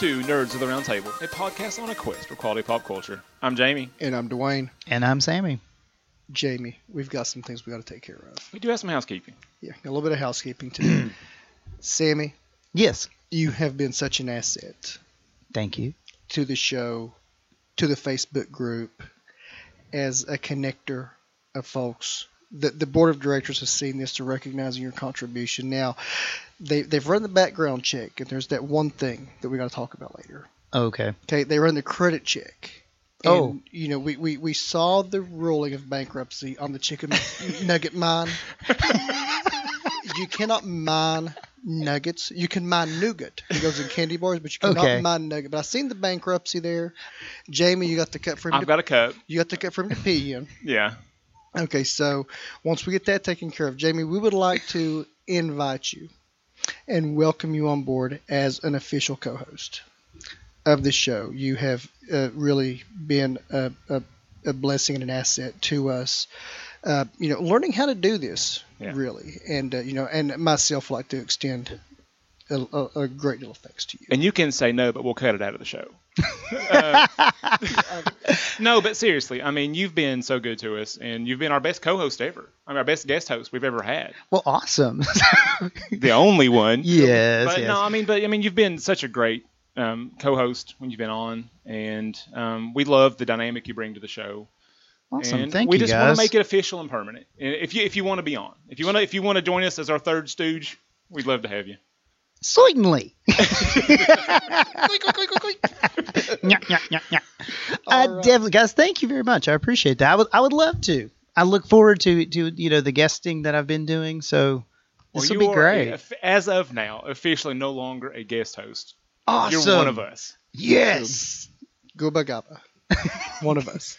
Welcome to Nerds of the Round Table, a podcast on a quest for quality pop culture. I'm Jamie. And I'm Dwayne. And I'm Sammy. Jamie, we've got some things we got to take care of. We do have some housekeeping. Yeah, a little bit of housekeeping today. Sammy, Yes. you have been such an asset Thank you. to the show, to the Facebook group, as a connector of folks. The, the board of directors has seen this to recognizing your contribution. Now, they, they've run the background check, and there's that one thing that we got to talk about later. Okay. Okay, they run the credit check. Oh. You know, we, we, we saw the ruling of bankruptcy on the chicken nugget mine. you cannot mine nuggets. You can mine nougat. It goes in candy bars, but you cannot Okay. mine nugget. But I seen the bankruptcy there. Jamie, you got the cut for him. I've to, got a cut. you got the cut for him to pee in. Yeah. Okay, so once we get that taken care of, Jamie, we would like to invite you and welcome you on board as an official co-host of the show. You have uh, really been a, a, a blessing and an asset to us. Uh, you know, learning how to do this Yeah. really, and uh, you know, and myself like to extend a, a, a great deal of thanks to you. And you can say no, but we'll cut it out of the show. Uh, no, but seriously, I mean, you've been so good to us, and you've been our best co-host ever. I mean, our best guest host we've ever had. Well, awesome. The only one. yes. But yes. no, I mean, but I mean, you've been such a great um, co-host when you've been on, and um, we love the dynamic you bring to the show. awesome. And Thank we you, We just guys. want to make it official and permanent. And If you if you want to be on, if you want to if you want to join us as our third stooge, we'd love to have you. Certainly. Quick, quick, quick, quick, quick. Nyah, nyah, nyah, nyah. I right. definitely, guys. Thank you very much. I appreciate that. I would, I would love to. I look forward to, to you know, the guesting that I've been doing. So this Well, will be are, great. as of now, officially no longer a guest host. awesome. You're one of us. Yes. Go Bagaba. One of us.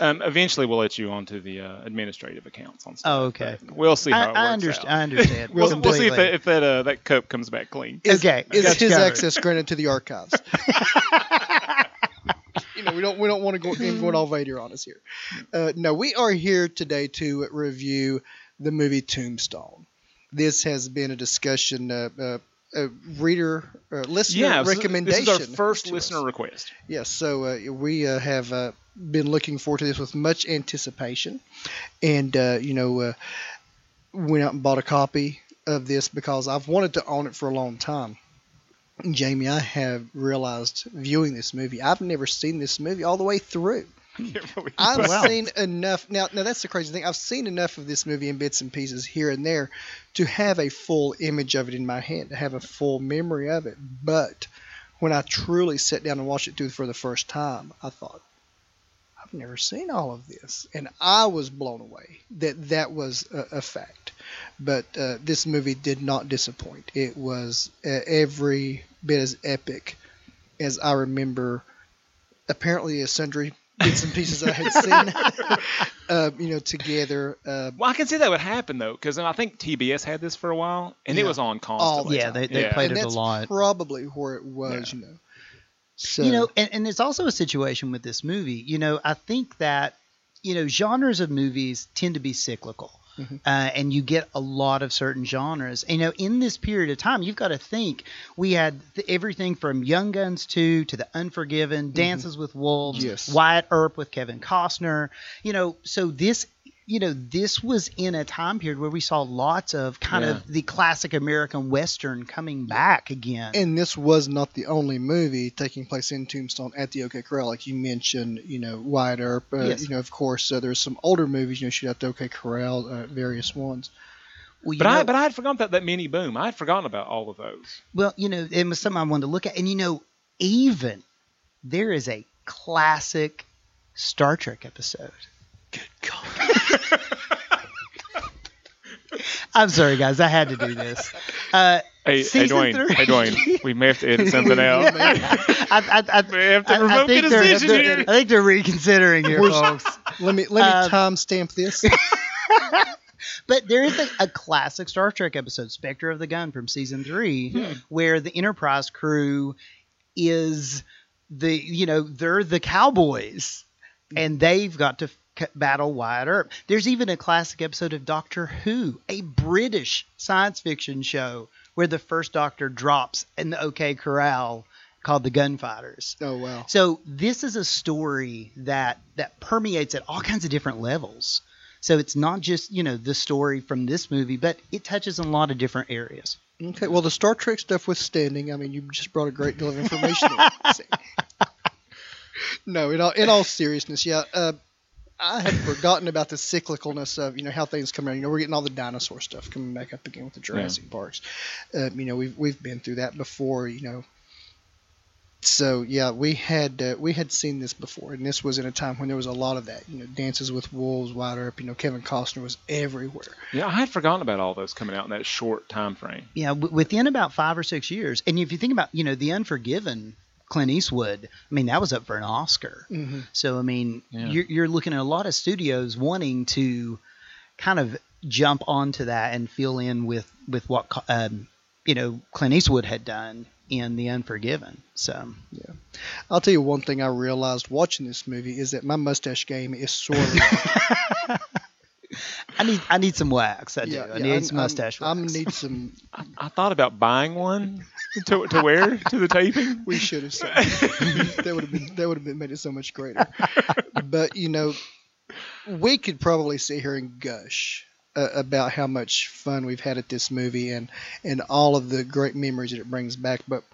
Um, eventually, we'll let you onto the uh, administrative accounts on stuff. Oh, okay. but We'll see how I, it works I understand. out. I understand. We'll, we'll see if that, if that uh, that cup comes back clean. Is, Okay, Is got his covered. access granted to the archives? you know, we don't we don't want to go in going all Vader on us here. Uh, no, we are here today to review the movie Tombstone. This has been a discussion, uh, uh, a reader, uh, listener Yeah, this recommendation. This is our first listener us. request. Yes, so uh, we uh, have uh, been looking forward to this with much anticipation, and uh, you know, uh, went out and bought a copy of this because I've wanted to own it for a long time. Jamie, I have realized viewing this movie, I've never seen this movie all the way through. I've Wow. seen enough. Now, now that's the crazy thing. I've seen enough of this movie in bits and pieces here and there to have a full image of it in my head, to have a full memory of it. But when I truly sat down and watched it through for the first time, I thought, I've never seen all of this, and I was blown away that that was a, a fact. But uh, this movie did not disappoint. It was uh, every bit as epic as I remember. Apparently, a sundry bits and pieces I had seen, uh, you know, together. Uh, Well, I can see that would happen though, because I think TBS had this for a while, and it was on All constantly. yeah, they, they Yeah. played and it a that's lot. probably where it was, Yeah. you know. So, you know and, and it's also a situation with this movie you know i think that you know genres of movies tend to be cyclical Mhm. uh, and you get a lot of certain genres you know in this period of time you've got to think we had th- everything from young guns 2 to the unforgiven dances with wolves Mm-hmm. Yes. wyatt earp with kevin costner you know so this you know this was in a time period where we saw lots of kind Yeah. of the classic american western coming back again and this was not the only movie taking place in Tombstone at the OK Corral, like you mentioned. You know, Wyatt Earp. Uh, Yes. You know, of course, uh, there's some older movies. You know, shoot at the OK Corral, uh, various ones. Well, you But I but I had forgotten about that mini boom. I had forgotten about all of those. Well, you know, it was something I wanted to look at. And, you know, even there is a classic Star Trek episode. Good God. I'm sorry, guys. I had to do this. Uh, Hey, hey Season Dwayne, three. hey Dwayne, we may have to edit something out. I, I, I, We have to I- I revoke a think they're- decision they're- here. I think they're reconsidering here, folks. Let me let me Uh, timestamp this. But there is a, a classic Star Trek episode, Spectre of the Gun from season three, where the Enterprise crew is the, you know, they're the cowboys and they've got to c- battle Wyatt Earp. There's even a classic episode of Doctor Who, a British science fiction show where the first Doctor drops in the OK Corral called The Gunfighters. Oh wow. So this is a story that that permeates at all kinds of different levels. So it's not just you know the story from this movie, but it touches on a lot of different areas. Okay. Well, the Star Trek stuff withstanding, I mean, you just brought a great deal of information. in. No, in all in all seriousness, yeah. Uh, I had forgotten about the cyclicalness of you know how things come around. You know, we're getting all the dinosaur stuff coming back up again with the Jurassic Parks. Uh, you know, we've we've been through that before. You know, so yeah, we had uh, we had seen this before, and this was in a time when there was a lot of that. You know, Dances with Wolves, Wyatt Earp. You know, Kevin Costner was everywhere. Yeah, I had forgotten about all those coming out in that short time frame. Yeah, w- within about five or six years. And if you think about you know the Unforgiven, Clint Eastwood, I mean that was up for an Oscar. Mm-hmm. So I mean, Yeah. you're, you're looking at a lot of studios wanting to kind of jump onto that and fill in with with what um, you know Clint Eastwood had done in The Unforgiven. So yeah, I'll tell you one thing I realized watching this movie is that my mustache game is sorely. I need I need some wax. I do. I need I'm- some mustache I'm, I'm wax. gonna need some. I, I thought about buying one to, to wear to the taping. We should have said that would have been that would have been made it so much greater. But you know, we could probably sit here and gush uh, about how much fun we've had at this movie and and all of the great memories that it brings back. But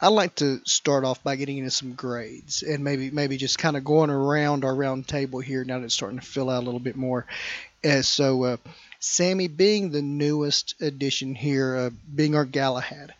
I'd like to start off by getting into some grades and maybe maybe just kind of going around our round table here now that it's starting to fill out a little bit more. Uh, so, uh, Sammy, being the newest addition here, uh, being our Galahad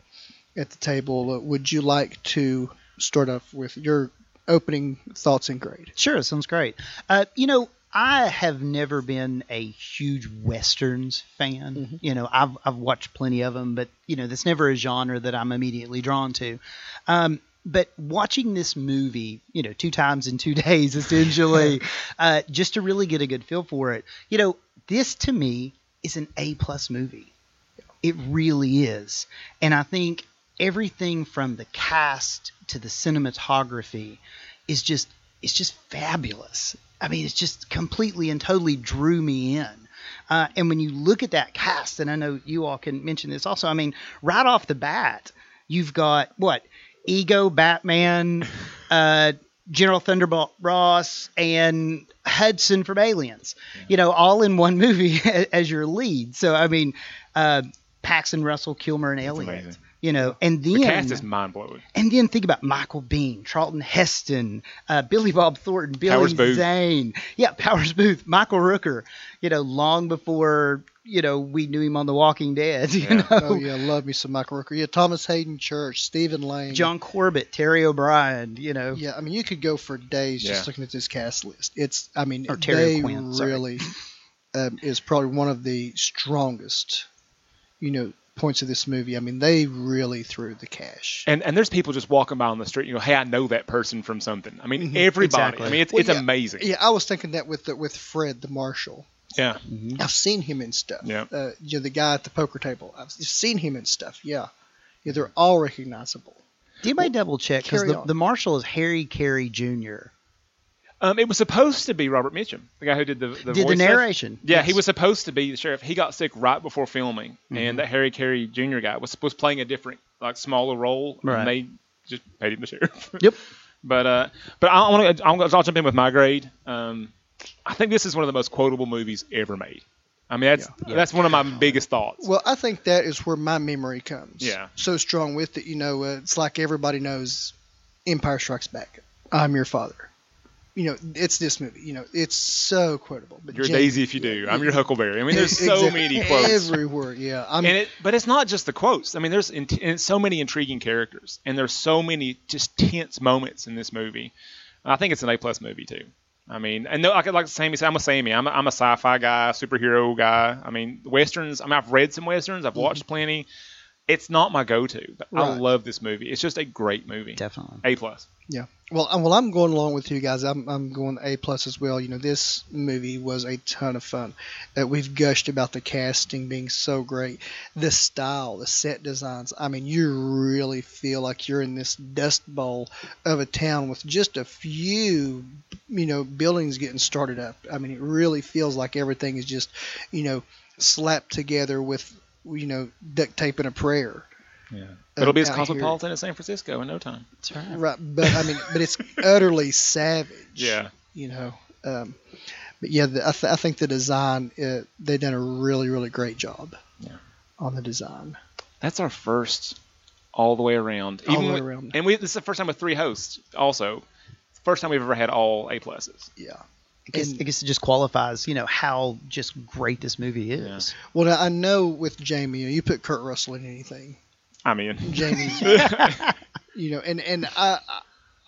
at the table, uh, would you like to start off with your opening thoughts and grade? Sure, sounds great. Uh, you know, I have never been a huge westerns fan. Mhm. You know, I've I've watched plenty of them, but you know, that's never a genre that I'm immediately drawn to. Um, but watching this movie, you know, two times in two days, essentially, uh, just to really get a good feel for it, you know, this to me is an A plus movie. It really is, and I think everything from the cast to the cinematography is just it's just fabulous. I mean, it's just completely and totally drew me in. Uh, and when you look at that cast, and I know you all can mention this also, I mean, right off the bat, you've got what? Ego, Batman, uh, General Thunderbolt Ross, and Hudson from Aliens. You know, all in one movie as your lead. So, I mean, uh, Paxton Russell, Kilmer, and Aliens. Amazing. You know, and then The cast is mind blowing. and then think about Michael Biehn, Charlton Heston, uh, Billy Bob Thornton, Billy Powers Boothe. Zane, yeah, Powers Boothe, Michael Rooker. You know, long before you know we knew him on The Walking Dead. You Yeah. know, Oh yeah, love me some Michael Rooker. Yeah, Thomas Haden Church, Stephen Lang, John Corbett, Terry O'Brien. You know, Yeah, I mean, you could go for days just looking at this cast list. It's, I mean, Or Terry they O'Quinn, sorry. really um, is probably one of the strongest, you know, points of this movie. I mean, they really threw the cash. And and there's people just walking by on the street. You go, hey, I know that person from something. I mean, Mhm. everybody. Exactly. I mean, it's Well, it's yeah. amazing. Yeah, I was thinking that with the, with Fred the Marshal. Yeah. Mhm. I've seen him in stuff. Yeah. Uh, you know, the guy at the poker table. I've seen him in stuff. Yeah. Yeah, they're all recognizable. do you might double check because the, on. the Marshal is Harry Carey Jr. Um, it was supposed to be Robert Mitchum, the guy who did the the Did the voice stuff. narration? Yeah, he was supposed to be the sheriff. He got sick right before filming, Mhm. and that Harry Carey Jr. guy was was playing a different, like smaller role, Right. and they just paid him the sheriff. Yep. But uh, but I want to I'll, I'll jump in with my grade. Um, I think this is one of the most quotable movies ever made. I mean, that's Yeah. that's one of my biggest thoughts. Well, I think that is where my memory comes. Yeah. So strong with it, you know, uh, it's like everybody knows Empire Strikes Back. I'm your father. You know, it's this movie. You know, it's so quotable. But You're Daisy if you do. I'm your Huckleberry. I mean, there's so Exactly. many quotes. everywhere. Yeah, I'm. and it, but it's not just the quotes. I mean, there's in, so many intriguing characters, and there's so many just tense moments in this movie. I think it's an A plus movie too. I mean, and no, I could like Sammy said, I'm a Sammy. I'm a, I'm a sci-fi guy, superhero guy. I mean, westerns. I mean, I've read some westerns. I've watched mm-hmm. plenty. It's not my go-to. But I love this movie. It's just a great movie. Definitely. A plus. Yeah. Well, well, I'm going along with you guys. I'm, I'm going A plus as well. You know, this movie was a ton of fun. Uh, we've gushed about the casting being so great, the style, the set designs. I mean, you really feel like you're in this dust bowl of a town with just a few, you know, buildings getting started up. I mean, it really feels like everything is just, you know, slapped together with, you know, duct tape and a prayer. Yeah. It'll be as out here. cosmopolitan as San Francisco in no time. That's right. Right, but I mean, but it's utterly savage. Yeah. You know, um, but yeah, the, I, th- I think the design uh, they've done a really really great job. Yeah. On the design. That's our first all the way around. All the way with- around. And we this is the first time with three hosts. Also, first time we've ever had all A pluses. Yeah. I guess, And- I guess it just qualifies, you know, how just great this movie is. Well, I know with Jamie, you, know, you put Kurt Russell in anything. I mean, Jamie, you know, and and I, I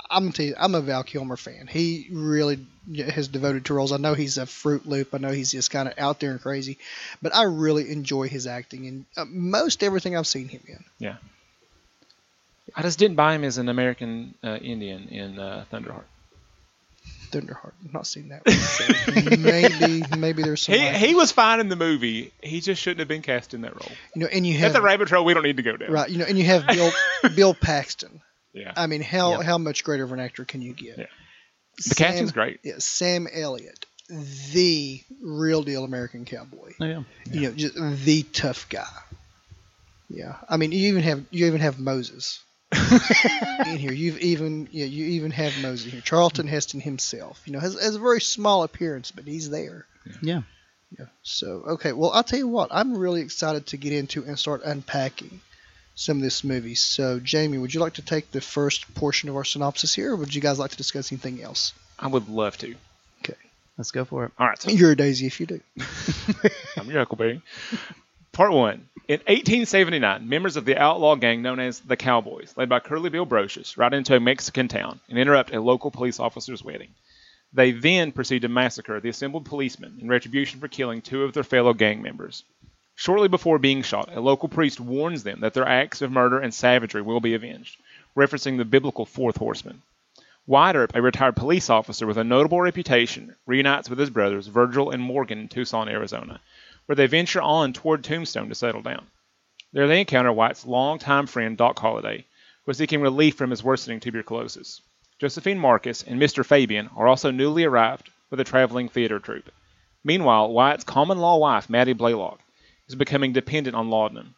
I'm gonna tell you, I'm a Val Kilmer fan. He really has devoted to roles. I know he's a Fruit Loop. I know he's just kind of out there and crazy, but I really enjoy his acting and uh, most everything I've seen him in. Yeah. I just didn't buy him as an American uh, Indian in uh, Thunderheart. Thunderheart. I've not seen that. One, so maybe maybe there's some. He like- he was fine in the movie. He just shouldn't have been cast in that role. you know, and you That's have a rabbit trail we don't need to go down. right. You know, and you have Bill Bill Paxton. Yeah. I mean, how Yeah. how much greater of an actor can you get? Yeah. The casting's great. Yeah, Sam Elliott, the real deal American cowboy. Oh, yeah. You know, just the tough guy. Yeah, I mean, you even have you even have Moses in here. You've even yeah, you even have Moses here. Charlton Heston himself. You know, has, has a very small appearance, but he's there. Yeah. Yeah. So okay, well, I'll tell you what. I'm really excited to get into and start unpacking some of this movie. So, Jamie, would you like to take the first portion of our synopsis here, or would you guys like to discuss anything else? I would love to. Okay. Let's go for it. All right. So You're a daisy if you do. I'm your Huckleberry. Part one. In 1879, members of the outlaw gang known as the Cowboys, led by Curly Bill Brocius, ride into a Mexican town and interrupt a local police officer's wedding. They then proceed to massacre the assembled policemen in retribution for killing two of their fellow gang members. Shortly before being shot, a local priest warns them that their acts of murder and savagery will be avenged, referencing the biblical fourth horseman. Wyatt a retired police officer with a notable reputation, reunites with his brothers Virgil and Morgan in Tucson, Arizona, where they venture on toward Tombstone to settle down. There they encounter Wyatt's longtime friend Doc Holliday, who is seeking relief from his worsening tuberculosis. Josephine Marcus and Mr. Fabian are also newly arrived with a traveling theater troupe. Meanwhile, Wyatt's common law wife, Mattie Blaylock, is becoming dependent on laudanum.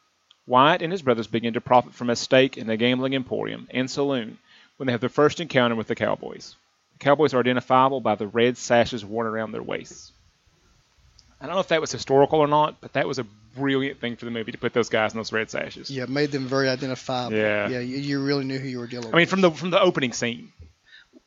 Wyatt and his brothers begin to profit from a stake in the gambling emporium and saloon when they have their first encounter with the Cowboys. The Cowboys are identifiable by the red sashes worn around their waists. I don't know if that was historical or not, but that was a brilliant thing for the movie to put those guys in those red sashes. Yeah, made them very identifiable. Yeah. Yeah, you, you really knew who you were dealing with. I mean, from the from the opening scene.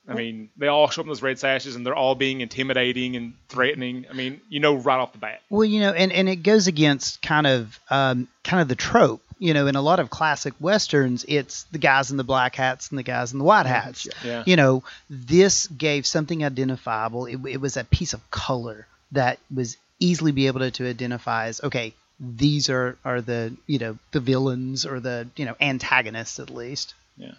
I mean, they all show up in those red sashes, and they're all being intimidating and threatening. I mean, you know right off the bat. Well, you know, and, and it goes against kind of um, kind of the trope. You know, in a lot of classic westerns, it's the guys in the black hats and the guys in the white hats. Yeah. You know, this gave something identifiable. It, it was a piece of color that was easily be able to, to identify as okay, these are are the you know the villains or the you know antagonists at least. yeah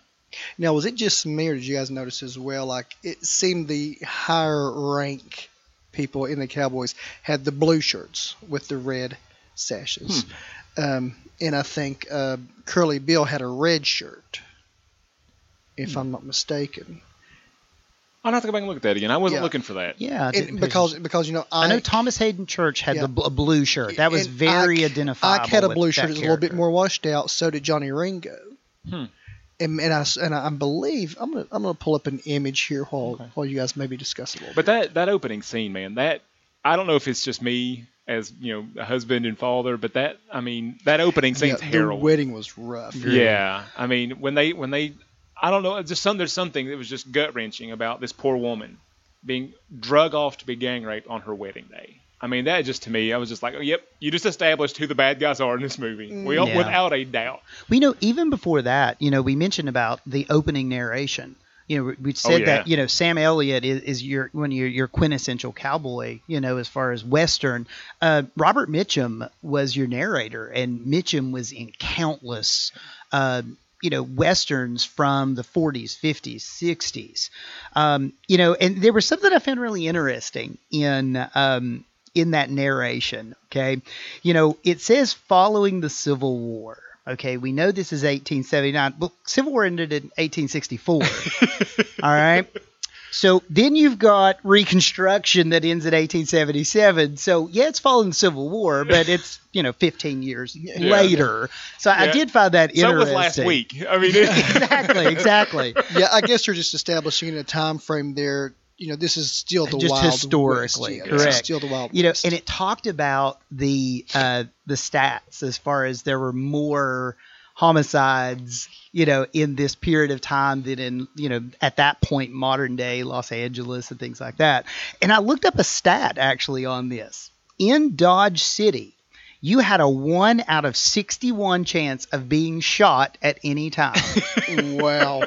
Now, was it just me, or did you guys notice as well? Like, it seemed the higher rank people in the Cowboys had the blue shirts with the red sashes. Um, and I think uh, Curly Bill had a red shirt, if I'm not mistaken. I'll have to go back and look at that again. I wasn't Yeah. looking for that. Yeah, I didn't- because because you know I, I know Thomas Haden Church had Yeah. the bl- a blue shirt. That was and very Ike- identifiable. Ike had a with blue that shirt. It was a little bit character. more washed out. So did Johnny Ringo. Hmm. And, and I s- and I believe I'm gonna I'm gonna pull up an image here while Okay. while you guys maybe discuss a little. But that that opening scene, man, that I don't know if it's just me as you know a husband and father, but that I mean that opening bit. scene's yeah, harrowing. the wedding was rough. Yeah, I mean when they when they I don't know, just some there's something that was just gut wrenching about this poor woman being drug off to be gang raped on her wedding day. I mean that just to me, I was just like, oh, yep, you just established who the bad guys are in this movie, we, Yeah. without a doubt. We know even before that, you know, we mentioned about the opening narration. You know, we- we said yeah. that you know Sam Elliott is, is your when you're your quintessential cowboy. You know, as far as western, uh, Robert Mitchum was your narrator, and Mitchum was in countless. Uh, you know westerns from the 40s 50s 60s um, you know and there was something i found really interesting in um, in that narration okay? You know it says following the civil war okay? We know this is 1879 well civil war ended in 1864 all right So then you've got Reconstruction that ends in 1877. So yeah, it's following the Civil War, but it's you know 15 years later. So I did find that interesting. So was last week. I mean, exactly, exactly. yeah, I guess they're just establishing a time frame there. You know, this is still the Just wild historically, West. Yeah, this is correct. Still the wild you know, West. and it talked about the uh, the stats as far as there were more homicides, you know, in this period of time than in, you know, at that point modern day Los Angeles and things like that. And I looked up a stat actually on this. In Dodge City, you had a 1 out of 61 chance of being shot at any time. wow,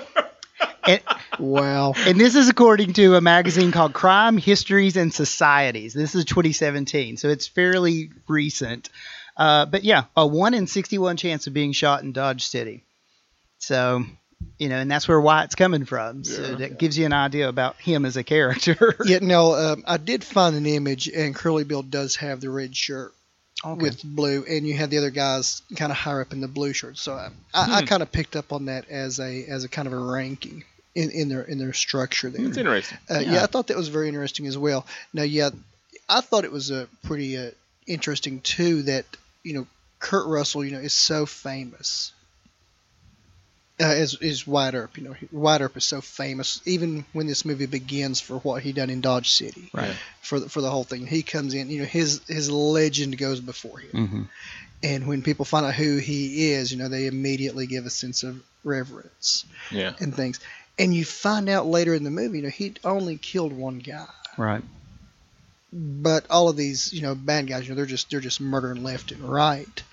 and, wow. and this is according to a magazine called Crime Histories and Societies. This is 2017, so it's fairly recent. Uh, but yeah, a 1 in 61 chance of being shot in Dodge City. So, you know, and that's where Wyatt's coming from. So Yeah. that gives you an idea about him as a character. Yeah, no, um, I did find an image, and Curly Bill does have the red shirt Okay. with blue, and you have the other guys kind of higher up in the blue shirt. So I, I, I Hmm. kind of picked up on that as a as a kind of a ranking in, in their in their structure there. it's interesting. Uh, yeah. Yeah. I thought that was very interesting as well. Now, yeah, I thought it was a pretty uh, interesting too that you know Kurt Russell, you know, is so famous. Uh, as is Wyatt Earp, you know, he- Wyatt Earp is so famous. Even when this movie begins for what he done in Dodge City, Right. for the, for the whole thing, he comes in. You know, his his legend goes before him, Mm-hmm. and when people find out who he is, you know, they immediately give a sense of reverence Yeah. and things. And you find out later in the movie, you know, he only killed one guy Right. But all of these you know bad guys you know they're just they're just murdering left and right.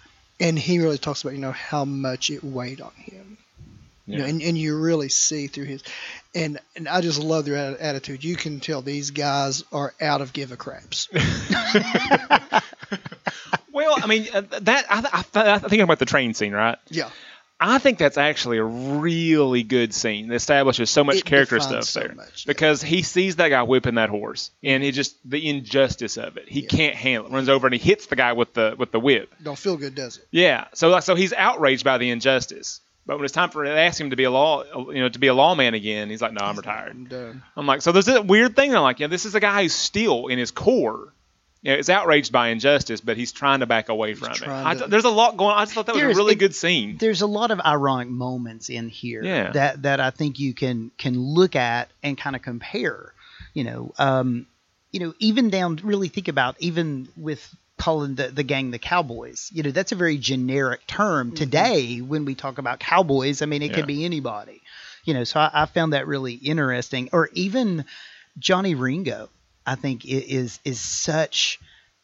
And he really talks about you know how much it weighed on him. You know and, and you really see through his and and i just love their attitude. You can tell these guys are out of give a craps. Well, I mean, uh, that I, I, I think about the train scene, right? yeah I think that's actually a really good scene that establishes so much It character stuff so there. much, yeah. because he sees that guy whipping that horse, and he just the injustice of it. He Yeah. can't handle it. Runs over and he hits the guy with the with the whip. don't feel good does it Yeah. So like, so he's outraged by the injustice. But when it's time for they ask him to be a law, you know, to be a lawman again, he's like, "No, I'm retired." i'm done I'm like, so there's a weird thing. I'm like, yeah, this is a guy who's still in his core. You know, is outraged by injustice, but he's trying to back away from it. I to- th- there's a lot going. on. I just thought that was a really it- good scene. there's a lot of ironic moments in here Yeah. that that I think you can can look at and kind of compare. You know, um, you know, even down really think about even with calling the, the gang the cowboys. You know, that's a very generic term today when we talk about cowboys. I mean, it Yeah. could be anybody. You know, so I, I found that really interesting. Or even Johnny Ringo, I think i- is is such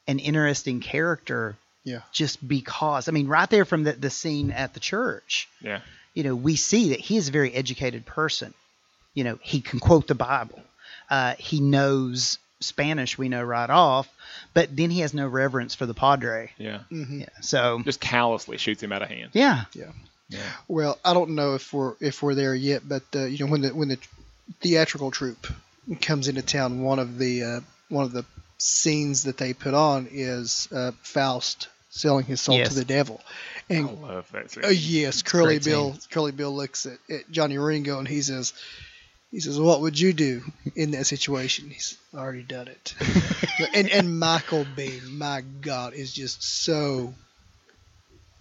an interesting character yeah. just because I mean right there from the, the scene at the church Yeah. you know we see that he is a very educated person. You know he can quote the Bible. Uh, he knows Spanish we know right off but then he has no reverence for the padre. Yeah. hmm yeah, so Just callously shoots him out of hand. yeah. Well, I don't know if we're if we're there yet, but uh, you know when the when the theatrical troupe comes into town, one of the uh, one of the scenes that they put on is uh, Faust selling his soul Yes. to the devil, I and love that scene. uh, yes, Curly great scene. Bill Curly Bill looks at, at Johnny Ringo and he says. He says, "What would you do in that situation?" He's already done it. and and Michael Biehn, my God, is just so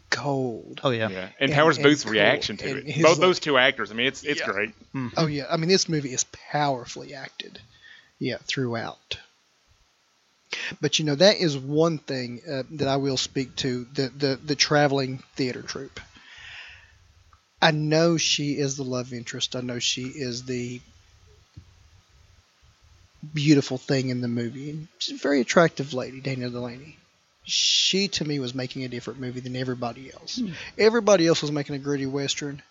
cold. oh yeah, yeah. And, And- Powers and Booth's cool. reaction to And it. Both like- those two actors. I mean, it's it's Yeah. great. Oh yeah, I mean this movie is powerfully acted, yeah, throughout. But you know that is one thing uh, that I will speak to the the the traveling theater troupe. I know she is the love interest. I know she is the beautiful thing in the movie. And she's a very attractive lady, Dana Delany. She to me was making a different movie than everybody else. Hmm. Everybody else was making a gritty western.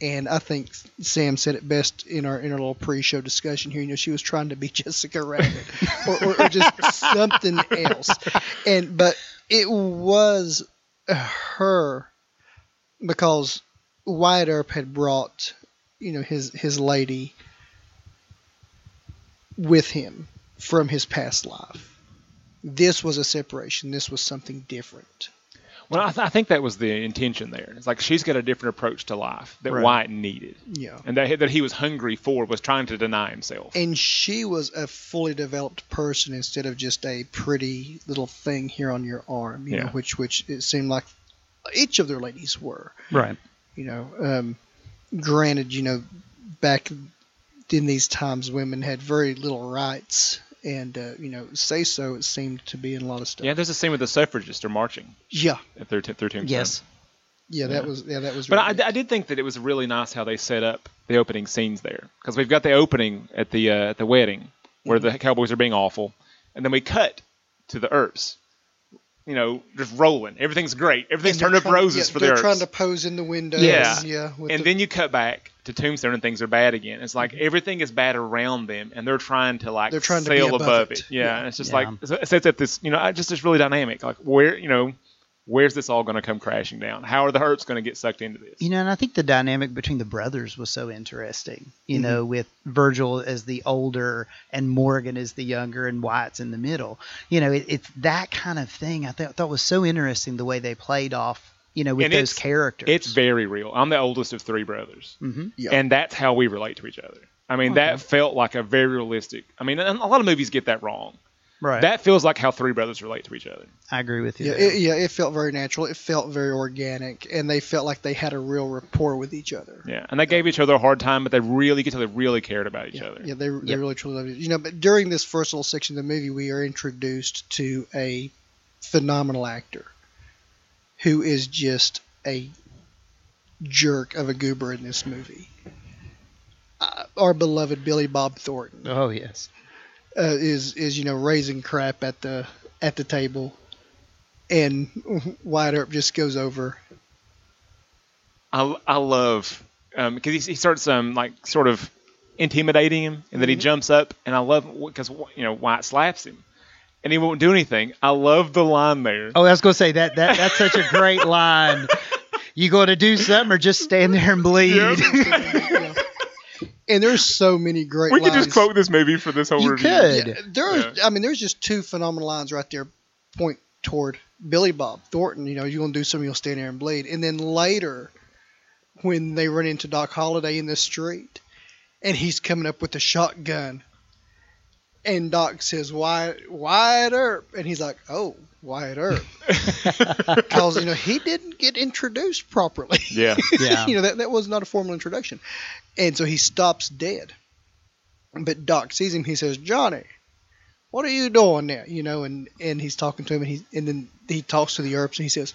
And I think Sam said it best in our in our little pre-show discussion here. You know, she was trying to be Jessica Rabbit or, or, or just something else. And but it was her because Wyatt Earp had brought, you know, his his lady with him from his past life. This was a separation. This was something different. Well, I, th- I think that was the intention there. It's like she's got a different approach to life that Right. Wyatt needed, Yeah. and that that he was hungry for was trying to deny himself. And she was a fully developed person instead of just a pretty little thing here on your arm, you know, which which it seemed like each of their ladies were. Right. You know, um, granted, you know, back in these times, women had very little rights, and uh, you know, say so it seemed to be in a lot of stuff. yeah, there's the scene with the suffragists They're marching yeah, at their, through Tombstone. Yes. yeah, that Yeah. was yeah, that was. But really I, good. I did think that it was really nice how they set up the opening scenes there because we've got the opening at the uh, at the wedding where Mm-hmm. the Cowboys are being awful, and then we cut to the Earps, you know, just rolling. Everything's great. Everything's turned up trying- roses yeah, for the They're Earps. trying to pose in the windows. Yeah. yeah. and the- then you cut back to Tombstone and things are bad again. It's like everything is bad around them, and they're trying to like Mm-hmm. They're trying to be sail above it. it. Yeah, Yeah. and it's just Yeah. like it sets up this, you know, I- just this really dynamic. Like where, you know, where's this all going to come crashing down? How are the Earps going to get sucked into this? You know, and I think the dynamic between the brothers was so interesting. You Mhm. know, with Virgil as the older and Morgan as the younger, and Wyatt's in the middle. You know, it, it's that kind of thing. I thought thought was so interesting the way they played off. You know, with And those it's- characters. It's very real. I'm the oldest of three brothers, hmm Yeah. and that's how we relate to each other. I mean, that felt like a very realistic. I mean, and a lot of movies get that wrong. Right. That feels like how three brothers relate to each other. I agree with you. Yeah, it, yeah, it felt very natural. It felt very organic, and they felt like they had a real rapport with each other. Yeah, and they gave each other a hard time, but they really, you could tell they really cared about each Yeah, other. yeah, they, they Yep. really truly loved it. You know, but during this first little section of the movie, we are introduced to a phenomenal actor who is just a jerk of a goober in this movie. Uh, our beloved Billy Bob Thornton Oh yes. uh, is is you know raising crap at the at the table, and Wyatt Earp just goes over. I, I love because he, he starts um like sort of intimidating him, and then he jumps up, and I love because you know Wyatt slaps him, and he won't do anything. I love the line there. Oh, I was gonna say that that that's such a great line. You going to do something or just stand there and bleed? Yep. And there's so many great we could lines. just quote this movie for this whole You review. could. Yeah, there's, I mean, there's just two phenomenal lines right there, point toward Billy Bob Thornton. You know, you're gonna do something, you'll stand there and bleed. And then later, when they run into Doc Holliday in the street, and he's coming up with a shotgun, and Doc says, "Wyatt, Wyatt Earp," and he's like, "Oh, Wyatt Earp," because you know he didn't get introduced properly. Yeah. Yeah. you know that that was not a formal introduction, and so he stops dead. But Doc sees him. He says, "Johnny, what are you doing there?" You know, and and he's talking to him, and he and then he talks to the Earps, and he says,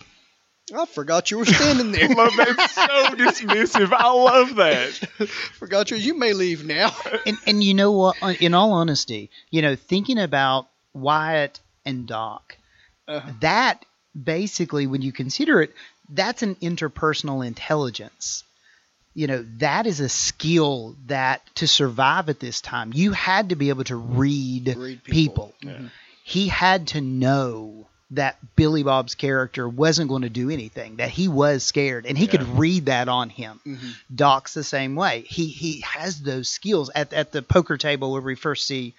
"I forgot you were standing there. I love that. So dismissive. I love that. forgot you. You may leave now." and and you know what? uh, In all honesty, you know, thinking about Wyatt and Doc, Uh-huh. that basically, when you consider it, that's an interpersonal intelligence. You know, that is a skill that to survive at this time, you had to be able to read, Read people. people. Yeah. He had to know that Billy Bob's character wasn't going to do anything, that he was scared, and he Yeah. could read that on him. Mhm. Doc's the same way. He he has those skills at at the poker table where we first see,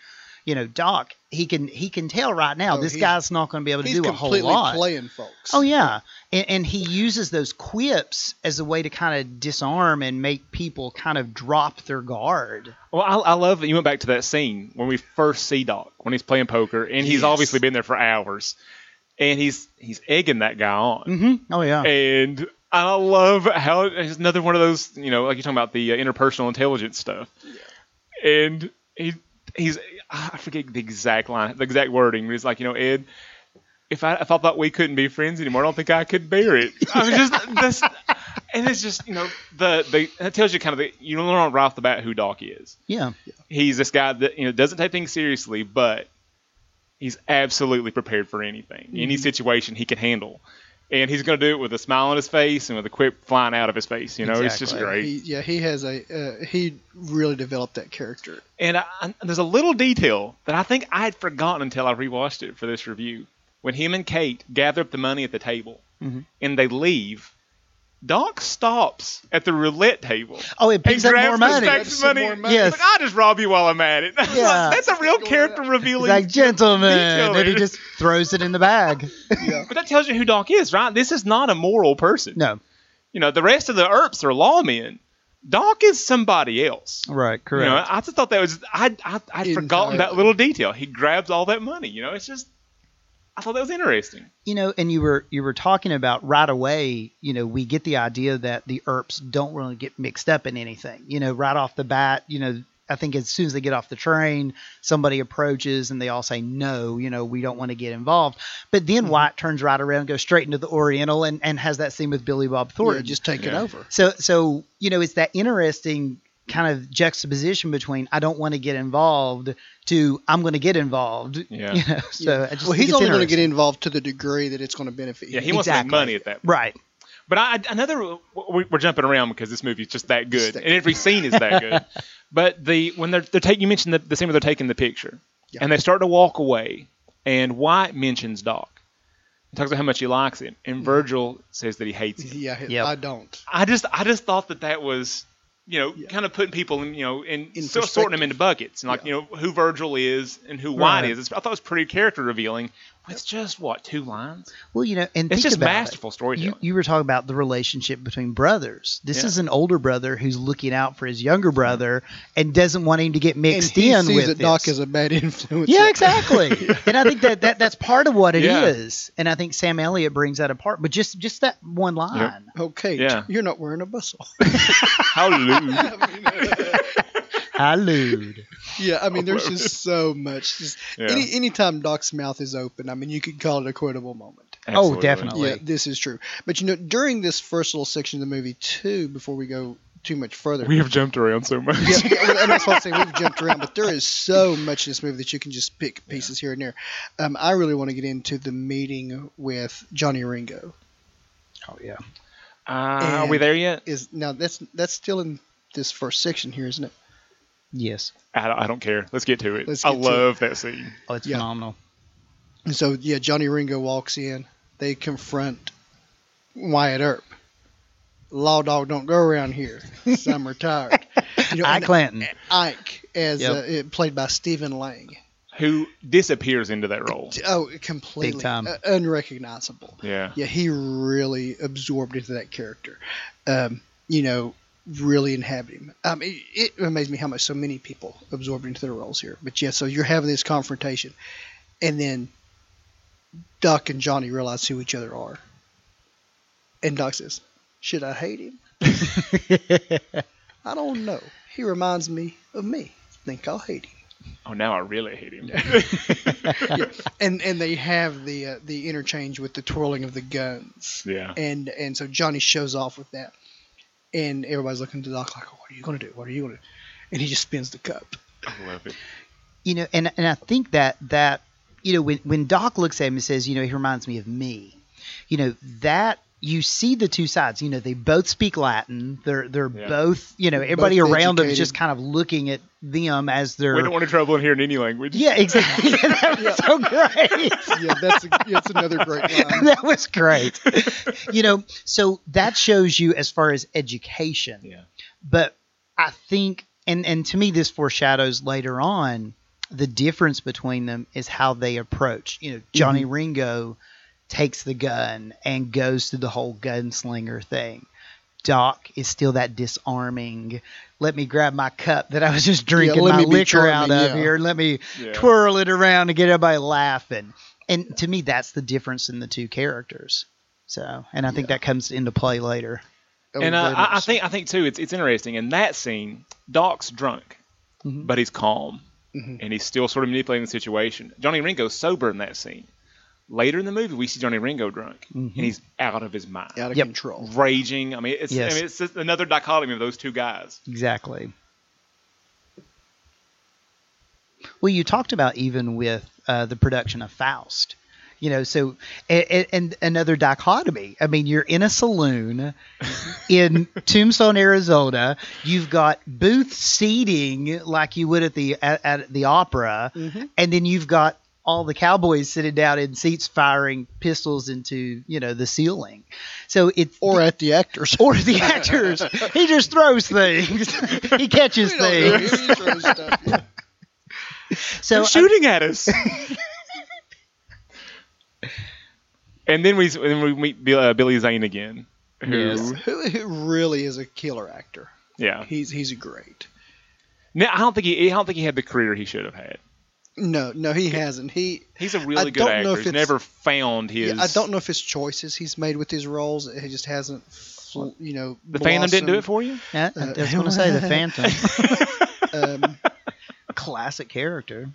you know, Doc. He can he can tell right now Oh, this guy's not going to be able to do a whole completely lot. playing folks. Oh yeah, and, and he uses those quips as a way to kind of disarm and make people kind of drop their guard. Well, I, I love that you went back to that scene when we first see Doc when he's playing poker, and he's Yes. obviously been there for hours, and he's he's egging that guy on, Mm-hmm. Oh yeah. and I love how it's another one of those, you know, like you're talking about the uh, interpersonal intelligence stuff, Yeah. and he he's I forget the exact line, the exact wording. But he's like, you know, Ed. If I, if I thought we couldn't be friends anymore, I don't think I could bear it. I was just this, and it's just you know the the that tells you kind of the you learn right off the bat who Doc is yeah. he's this guy that you know doesn't take things seriously, but he's absolutely prepared for anything, any situation he can handle, and he's going to do it with a smile on his face and with a quip flying out of his face. You know, it's just great. He, yeah, he has a uh, he really developed that character. And I, I- there's a little detail that I think I had forgotten until I rewatched it for this review. When him and Kate gather up the money at the table Mhm. and they leave, Doc stops at the roulette table. Oh, it and picks up more money. stacks money. more money. Yes. He's like, I'll just rob you while I'm at it. That's, Yeah. like- that's a real character on. revealing. He's like, gentlemen. detail And he just throws it in the bag. Yeah. But that tells you who Doc is, right? This is not a moral person. No. You know, the rest of the Earps are lawmen. Doc is somebody else. Right, correct. You know, I just thought that was I I I'd forgotten that little detail. He grabs all that money. You know, it's just I thought that was interesting. you know, and you were you were talking about right away. You know, we get the idea that the Earps don't really get mixed up in anything. You know, right off the bat. You know, I think as soon as they get off the train, somebody approaches and they all say no. You know, we don't want to get involved. But then mm-hmm. Wyatt turns right around, goes straight into the Oriental, and and has that scene with Billy Bob Yeah, Thornton. just take it Yeah. over. So, so you know, it's that interesting kind of juxtaposition between I don't want to get involved to I'm going to get involved. Yeah. You know, so I just Well, he's only going to get involved to the degree that it's going to benefit Yeah, him. he wants to make money at that. point. right. But I, another we- we're jumping around because this movie is just that good, and every scene is that good. But the when they're they're taking you mentioned the, the scene where they're taking the picture, Yeah. and they start to walk away, and Wyatt mentions Doc, and talks about how much he likes him, and Virgil says that he hates him. Yeah, Yep. I don't. I just I just thought that that was you know Yeah. kind of putting people in you know in, In so sorting them into buckets and like Yeah. you know who Virgil is and who Wyatt Right. is. I thought it was pretty character revealing. With just what two lines? Well, you know, and It's think just about masterful it. storytelling. You, you were talking about the relationship between brothers. This Yeah. is an older brother who's looking out for his younger mm-hmm. brother and doesn't want him to get And mixed he in sees with that Doc this. is a bad influence. Yeah, exactly. and I think that, that that's part of what it is. Yeah. And I think Sam Elliott brings that apart. But just just that one line. Okay, Yeah. you're not wearing a bustle. How lewd. Hallowed. yeah, I mean, there's just so much. Just Yeah. any anytime Doc's mouth is open, I mean, you could call it a quotable moment. Oh, definitely. Yeah, this is true. But you know, during this first little section of the movie, too, before we go too much further, We have jumped around so much. yeah, yeah, well, and that's what I'm saying. We've jumped around, but there is so much in this movie that you can just pick pieces here and there. Um, I really want to get into the meeting with Johnny Ringo. Oh yeah. Uh, are we there yet? Is now that's that's still in this first section here, isn't it? Yes. I don't, I don't care. Let's get to it. Let's I get to love that scene. Oh, it's Yeah. phenomenal. And so yeah, Johnny Ringo walks in. They confront Wyatt Earp. Law dog don't go around here. So I'm retired. You know, Ike and Clanton. Ike, as Yep. uh, it, played by Stephen Lang. Who disappears into that role? Oh, completely Big time. uh, unrecognizable. Yeah. Yeah, he really absorbed into that character. Um, you know, really inhabit him. Um, it, it amazed me how much so many people absorbed into their roles here. But yeah, so you're having this confrontation, and then Doc and Johnny realize who each other are, and Doc says, "Should I hate him? I don't know. He reminds me of me. Think I'll hate him." Oh, now I really hate him. yeah. and and they have the uh, the interchange with the twirling of the guns. Yeah. And and so Johnny shows off with that, and everybody's looking to Doc like, "What are you gonna do? What are you gonna?" do? And he just spins the cup. I love it. you know, and and I think that that you know when when Doc looks at him and says, you know, he reminds me of me, you know that you see the two sides. You know, they both speak Latin. They're they're Yeah. both you know everybody Both around them is just kind of looking at them as they're. We don't want any trouble in hearing any language. yeah, exactly. that was so great. Yeah, that's a, that's another great line. that was great. you know, so that shows you as far as education. Yeah. But I think, and and to me, this foreshadows later on the difference between them is how they approach. You know, Johnny mm-hmm. Ringo takes the gun and goes through the whole gunslinger thing. Doc is still that disarming. Let me grab my cup that I was just drinking let my me be liquor out charming, of yeah. here. and Let me Yeah. twirl it around to get everybody laughing. And to me, that's the difference in the two characters. So, and I think that comes into play later. Oh, and uh, I, I think I think too it's it's interesting in that scene. Doc's drunk, Mhm. but he's calm, Mhm. and he's still sort of manipulating the situation. Johnny Ringo's sober in that scene. Later in the movie, we see Johnny Ringo drunk, Mhm. and he's out of his mind, out of Yep. control. raging. I mean, it's Yes. I mean, it's just another dichotomy of those two guys. Exactly. Well, you talked about even with uh, the production of Faust. You know, so and, and another dichotomy. I mean, you're in a saloon in Tombstone, Arizona. You've got booth seating like you would at the at, at the opera, Mhm. and then you've got all the cowboys sitting down in seats firing pistols into you know the ceiling. So it's Or at the actors. or the actors. he just throws things. he catches We things. He stuff, yeah. So They're shooting at us. and then we then we meet Bill, uh, Billy Zane again. Who, Yes. Who, who really is a killer actor? Yeah. He's he's great. No, I don't think he. I don't think he had the career he should have had. No, no, he hasn't. He He's a really I good don't know actor. if He's never found his. Yeah, I don't know if his choices he's made with his roles. He just hasn't, fl- you know. The Phantom didn't do it for you. yeah, I was going to say the Phantom. Um, classic character.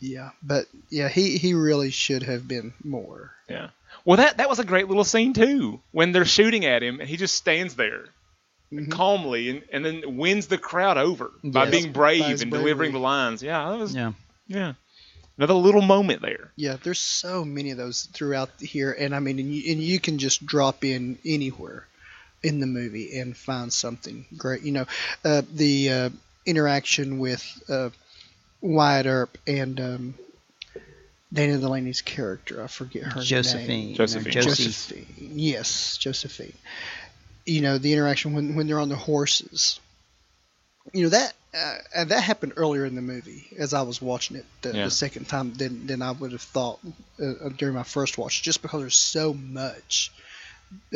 yeah, but yeah, he he really should have been more. Yeah. Well, that that was a great little scene too. When they're shooting at him, and he just stands there Mhm. calmly and, and then wins the crowd over by being brave his and bravery. delivering the lines. Yeah, that was yeah. Yeah. Another little moment there. Yeah, there's so many of those throughout here, and I mean, and you, and you can just drop in anywhere in the movie and find something great. You know, uh, the uh, interaction with uh, Wyatt Earp and um, Dana Delany's character, I forget her name. Josephine. Josephine. Josephine. Yes, Josephine. You know, the interaction when, when they're on the horses. You know that uh, and that happened earlier in the movie as I was watching it the, Yeah. the second time than than I would have thought uh, during my first watch, just because there's so much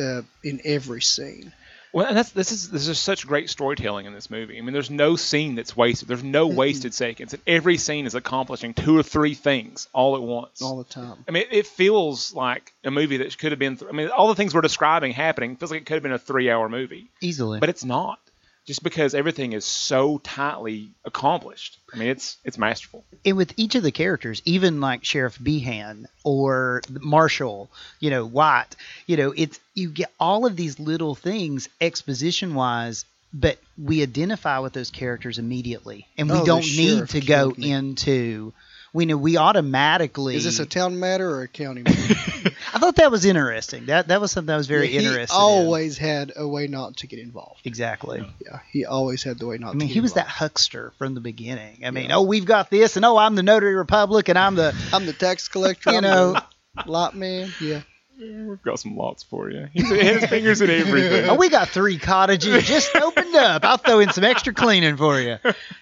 uh, in every scene. Well, and that's this is this is such great storytelling in this movie. I mean, there's no scene that's wasted. There's no wasted seconds, and every scene is accomplishing two or three things all at once. all the time. I mean, it feels like a movie that could have been. I mean, all the things we're describing happening feels like it could have been a three-hour movie, Easily. but it's not. Just because everything is so tightly accomplished. I mean, it's it's masterful. and with each of the characters, even like Sheriff Behan or Marshall, you know, White, you know, it's you get all of these little things exposition wise, but we identify with those characters immediately, and we Oh, the don't need to go me. into. We know we automatically. Is this a town matter or a county matter? I thought that was interesting. That that was something that was very Yeah, he interested. in. always had a way not to get involved. exactly. Yeah, he always had the way not. I to mean, get he was that huckster from the beginning. I mean, Yeah. oh, we've got this, and oh, I'm the notary republic, and I'm the I'm the tax collector. You know. lot man. Yeah. We've got some lots for you. He's his fingers in everything. Oh, we got three cottages just opened up. I'll throw in some extra cleaning for you.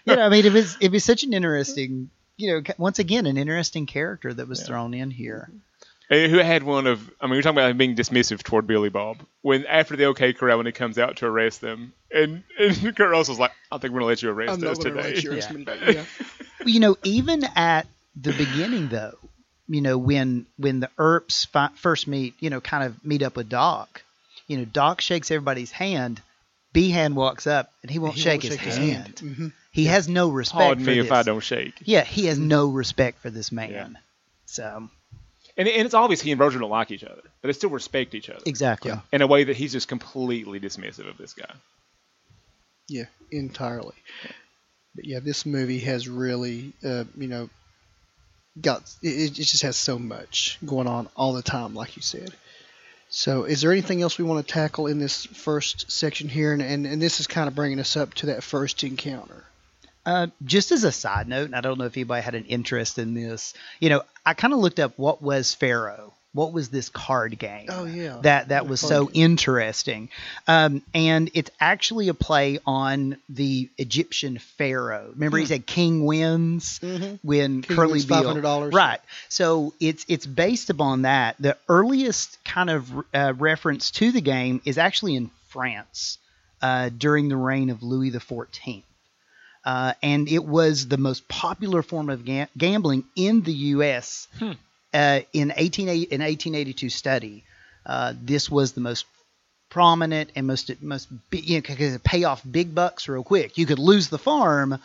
You know, I mean, it was it was such an interesting, you know, once again, an interesting character that was Yeah. thrown in here. Who had one of? I mean, we're talking about him being dismissive toward Billy Bob. When after the OK Corral, when he comes out to arrest them, and and Kurt Russell's like, "I think we're gonna let you arrest I'm us going today." let you Yeah. arrest. Yeah. You know, even at the beginning, though, you know, when when the Earps fi- first meet, you know, kind of meet up with Doc, you know, Doc shakes everybody's hand. Behan walks up and he won't He shake, won't his, shake his hand. Mhm. He has no respect Pardon for me this. if I don't shake. Yeah, he has no respect for this man. Yeah. So And, and it's obvious he and Roger don't like each other, but they still respect each other exactly. Yeah. in a way that he's just completely dismissive of this guy. Yeah, entirely. But yeah, this movie has really, uh, you know, got it, it just has so much going on all the time, like you said. So, is there anything else we want to tackle in this first section here? And, and, and this is kind of bringing us up to that first encounter. Uh, just as a side note, and I don't know if anybody had an interest in this, you know, I kind of looked up what was Faro. What was this card game? Oh, yeah. That that was so game. interesting, um, and it's actually a play on the Egyptian pharaoh. Remember, he said King wins Mhm. when King Curly wins Bill. $500. Right. So it's it's based upon that. The earliest kind of uh, reference to the game is actually in France uh, during the reign of Louis the Fourteenth. Uh, and it was the most popular form of ga- gambling in the U.S. Hmm. Uh, in 18 in 1882 study. Uh, this was the most prominent and most most bi- you know because it pay off big bucks real quick. You could lose the farm,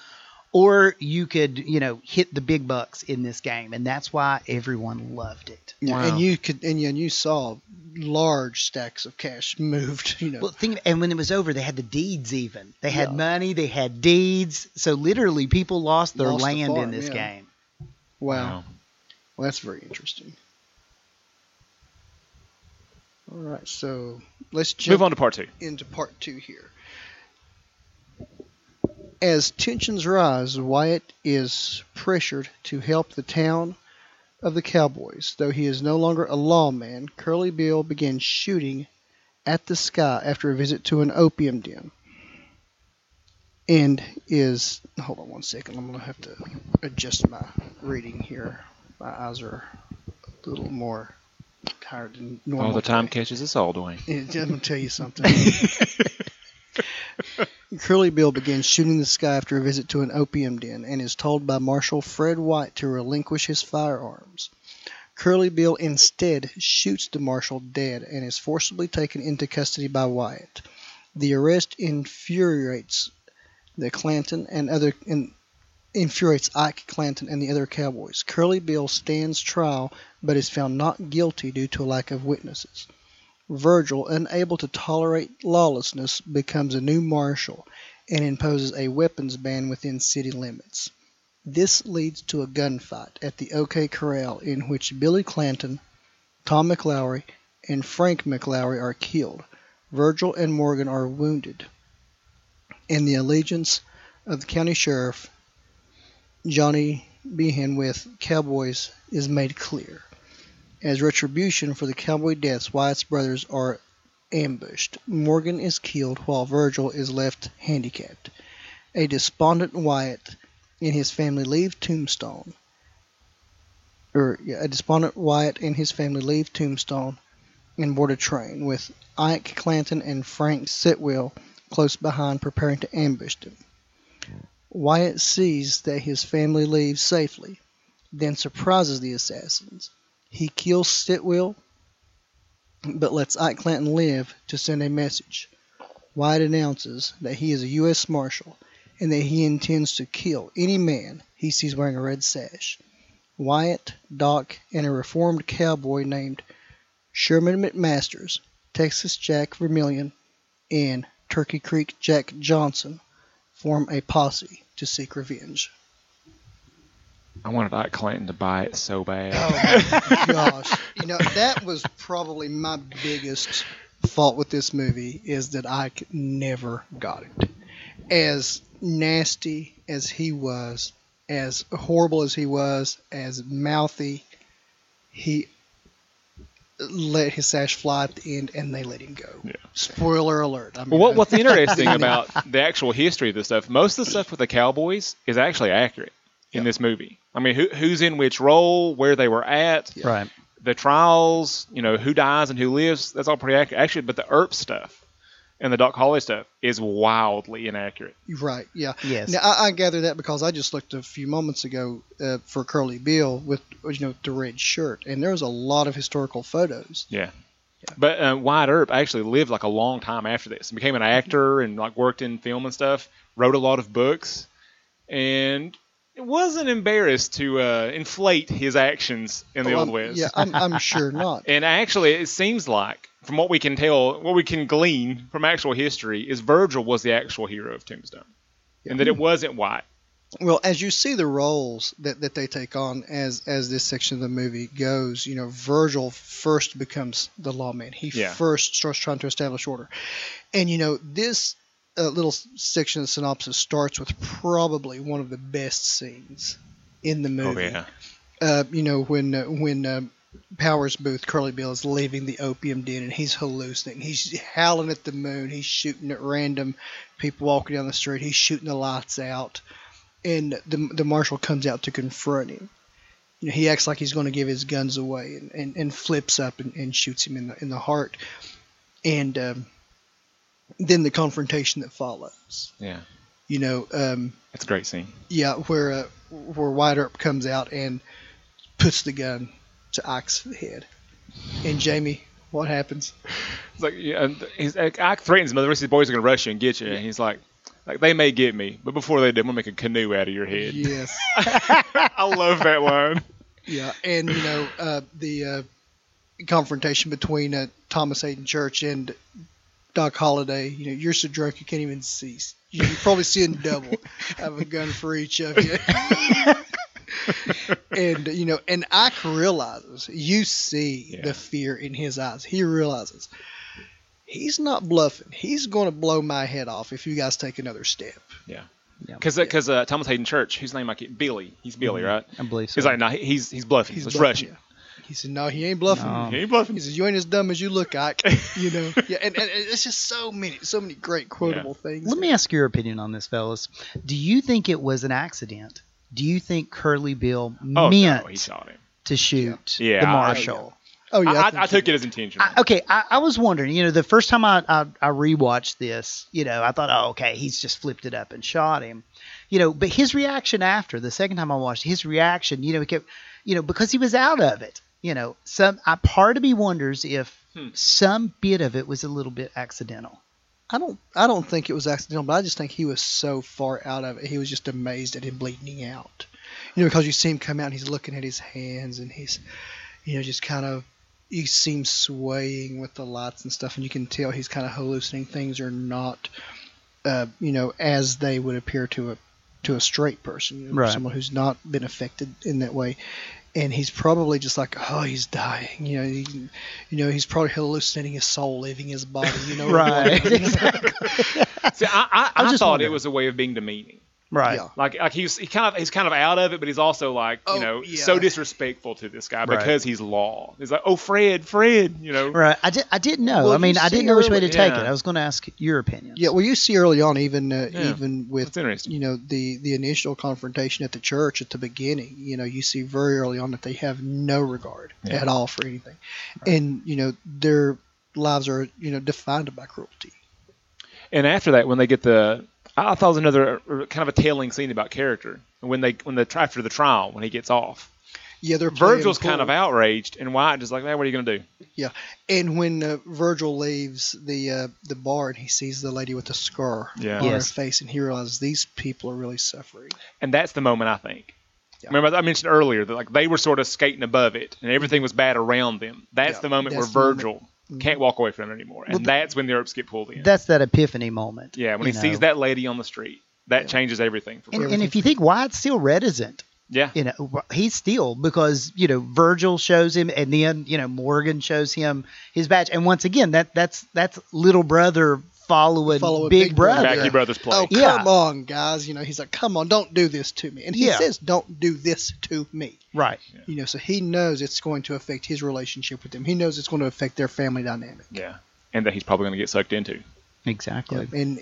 or you could you know hit the big bucks in this game, and that's why everyone loved it. Wow. And you could and, you- and you saw large stacks of cash moved. You know, Well, think, and when it was over, they had the deeds. Even they had Yeah. money, they had deeds. So literally, people lost their Lost the land in this yeah. game. wow. Well, that's very interesting. All right, so let's jump Move on to part two. into part two here. As tensions rise, Wyatt is pressured to help the town of the Cowboys, though he is no longer a lawman, Curly Bill begins shooting at the sky after a visit to an opium den. And is hold on one second. I'm gonna have to adjust my reading here. My eyes are a little more tired than normal. All the time today. catches us all, Dwayne. I'm gonna tell you something. Curly Bill begins shooting the sky after a visit to an opium den and is told by Marshal Fred White to relinquish his firearms. Curly Bill instead shoots the marshal dead and is forcibly taken into custody by Wyatt. The arrest infuriates the Clanton and other and infuriates Ike Clanton and the other cowboys. Curly Bill stands trial but is found not guilty due to a lack of witnesses. Virgil, unable to tolerate lawlessness, becomes a new marshal and imposes a weapons ban within city limits. This leads to a gunfight at the OK Corral in which Billy Clanton, Tom McLaury, and Frank McLaury are killed. Virgil and Morgan are wounded. And the allegiance of the county sheriff, Johnny Behan with Cowboys, is made clear. As retribution for the cowboy deaths, Wyatt's brothers are ambushed. Morgan is killed while Virgil is left handicapped. A despondent Wyatt and his family leave Tombstone. Or yeah, a despondent Wyatt and his family leave Tombstone and board a train with Ike Clanton and Frank Stilwell close behind preparing to ambush them. Wyatt sees that his family leaves safely, then surprises the assassins. He kills Stilwell, but lets Ike Clanton live to send a message. Wyatt announces that he is a U.S. Marshal and that he intends to kill any man he sees wearing a red sash. Wyatt, Doc, and a reformed cowboy named Sherman McMasters, Texas Jack Vermillion, and Turkey Creek Jack Johnson form a posse to seek revenge. I wanted Ike Clanton to buy it so bad. Oh my gosh. You know, that was probably my biggest fault with this movie is that I c- never got it. As nasty as he was, as horrible as he was, as mouthy, he let his sash fly at the end and they let him go. Yeah. Spoiler alert. I mean, Well, what, what's interesting about the actual history of this stuff? Most of the stuff with the Cowboys is actually accurate in Yep. this movie. I mean, who, who's in which role, where they were at, Yeah. Right. the trials, you know, who dies and who lives. That's all pretty accurate. Actually, but the Earp stuff and the Doc Holly stuff is wildly inaccurate. Right, yeah. Yes. Now, I, I gather that because I just looked a few moments ago uh, for Curly Bill with you know the red shirt, and there was a lot of historical photos. Yeah. But uh, Wyatt Earp actually lived like a long time after this and became an actor and like worked in film and stuff. Wrote a lot of books, and wasn't embarrassed to uh, inflate his actions in the Oh, Old West. Yeah, I'm, I'm sure not. And actually, it seems like, from what we can tell, what we can glean from actual history, is Virgil was the actual hero of Tombstone, and that it wasn't Wyatt. Well, as you see the roles that, that they take on as as this section of the movie goes, you know, Virgil first becomes the lawman. He Yeah. first starts trying to establish order, and you know this uh, little section of the synopsis starts with probably one of the best scenes in the movie. Oh yeah, uh, you know, when uh, when uh, Powers Boothe, Curly Bill, is leaving the opium den and he's hallucinating. He's howling at the moon. He's shooting at random people walking down the street. He's shooting the lights out, and the the marshal comes out to confront him. You know, he acts like he's going to give his guns away and, and, and flips up and, and shoots him in the in the heart. And um, then the confrontation that follows. yeah. You know, um, It's a great scene. yeah, where uh, where Wyatt Earp comes out and puts the gun to Ike's head. And Jamie, what happens? It's like yeah, and he's like, Ike threatens him. The rest of the boys are gonna rush you and get you. And he's like, like they may get me, but before they do, I'm gonna make a canoe out of your head. Yes, I love that line. yeah, and you know uh, the uh, confrontation between uh, Thomas Haden Church and Doc Holliday. You know, you're so drunk you can't even see. You're probably seeing double. I have a gun for each of you. and you know, and Ike realizes. You see Yeah. the fear in his eyes. He realizes he's not bluffing. He's going to blow my head off if you guys take another step. Yeah. Yeah. Because because uh, Thomas Haden Church, whose name I keep Billy, he's Billy, right? I believe so. He's like, no, he's he's bluffing. He's Let's bluffing, rush yeah. He said, "No, he ain't bluffing. No. He ain't bluffing. He says, "You ain't as dumb as you look, Ike." You know, yeah, and, and it's just so many, so many great quotable things. Let me ask your opinion on this, fellas. Do you think it was an accident? Do you think Curly Bill Oh meant no, he shot him. to shoot Yeah, the marshal? Oh yeah, I, I, think I took it as intentional. I, okay, I, I was wondering. You know, the first time I, I I rewatched this, you know, I thought, oh, okay, he's just flipped it up and shot him. You know, but his reaction after the second time I watched his reaction, you know, he kept, you know, because he was out of it. You know, some I, part of me wonders if Hmm. some bit of it was a little bit accidental. I don't, I don't think it was accidental, but I just think he was so far out of it. He was just amazed at him bleeding out. You know, because you see him come out and he's looking at his hands and he's, you know, just kind of, he seems swaying with the lights and stuff, and you can tell he's kind of hallucinating. Things are not, uh, you know, as they would appear to a, to a straight person, you know, Right. someone who's not been affected in that way. And he's probably just like, oh, he's dying. You know, he, you know, he's probably hallucinating his soul leaving his body. You know, Right. whatever, you know? See, I, I, I I just thought wondering. it was a way of being demeaning. Right. Yeah. Like like he's he kind of he's kind of out of it, but he's also like you Oh, know yeah. so disrespectful to this guy Right. because he's law. He's like, oh Fred, Fred, you know. Right. I, did, I didn't know. Well, I mean, I didn't know which way to take yeah. it. I was going to ask your opinion. Yeah, well, you see early on, even uh, Yeah, even with That's interesting. you know the the initial confrontation at the church at the beginning, you know, you see very early on that they have no regard Yeah. at all for anything, and you know their lives are you know defined by cruelty. And after that, when they get the, I thought it was another uh, kind of a telling scene about character. When they when the after the trial when he gets off, Yeah, they're playing Virgil's kind of outraged, and Wyatt just like, hey, what are you gonna do? Yeah, and when uh, Virgil leaves the uh, the bar and he sees the lady with the scar Yeah. on Yes. her face, and he realizes these people are really suffering. And that's the moment I think. Yeah. Remember I mentioned earlier that like they were sort of skating above it, and everything was bad around them. That's Yeah, the moment that's where the moment. Virgil Mhm. Mm-hmm. can't walk away from it anymore, and Well, that's when the ropes get pulled in. That's that epiphany moment. yeah, when he sees that lady on the street, that Yeah. changes everything for And, and if you think Wyatt's still reticent, Yeah, you know, he's still because you know Virgil shows him, and then you know Morgan shows him his badge, and once again that that's that's little brother following, Following big, Big brother. Brother. Backy Yeah. Brothers play. Oh Yeah. come on, guys! You know he's like, come on, don't do this to me, and he Yeah. says, don't do this to me. Right. You know, so he knows it's going to affect his relationship with them. He knows it's going to affect their family dynamic. Yeah, and that he's probably going to get sucked into. Exactly. And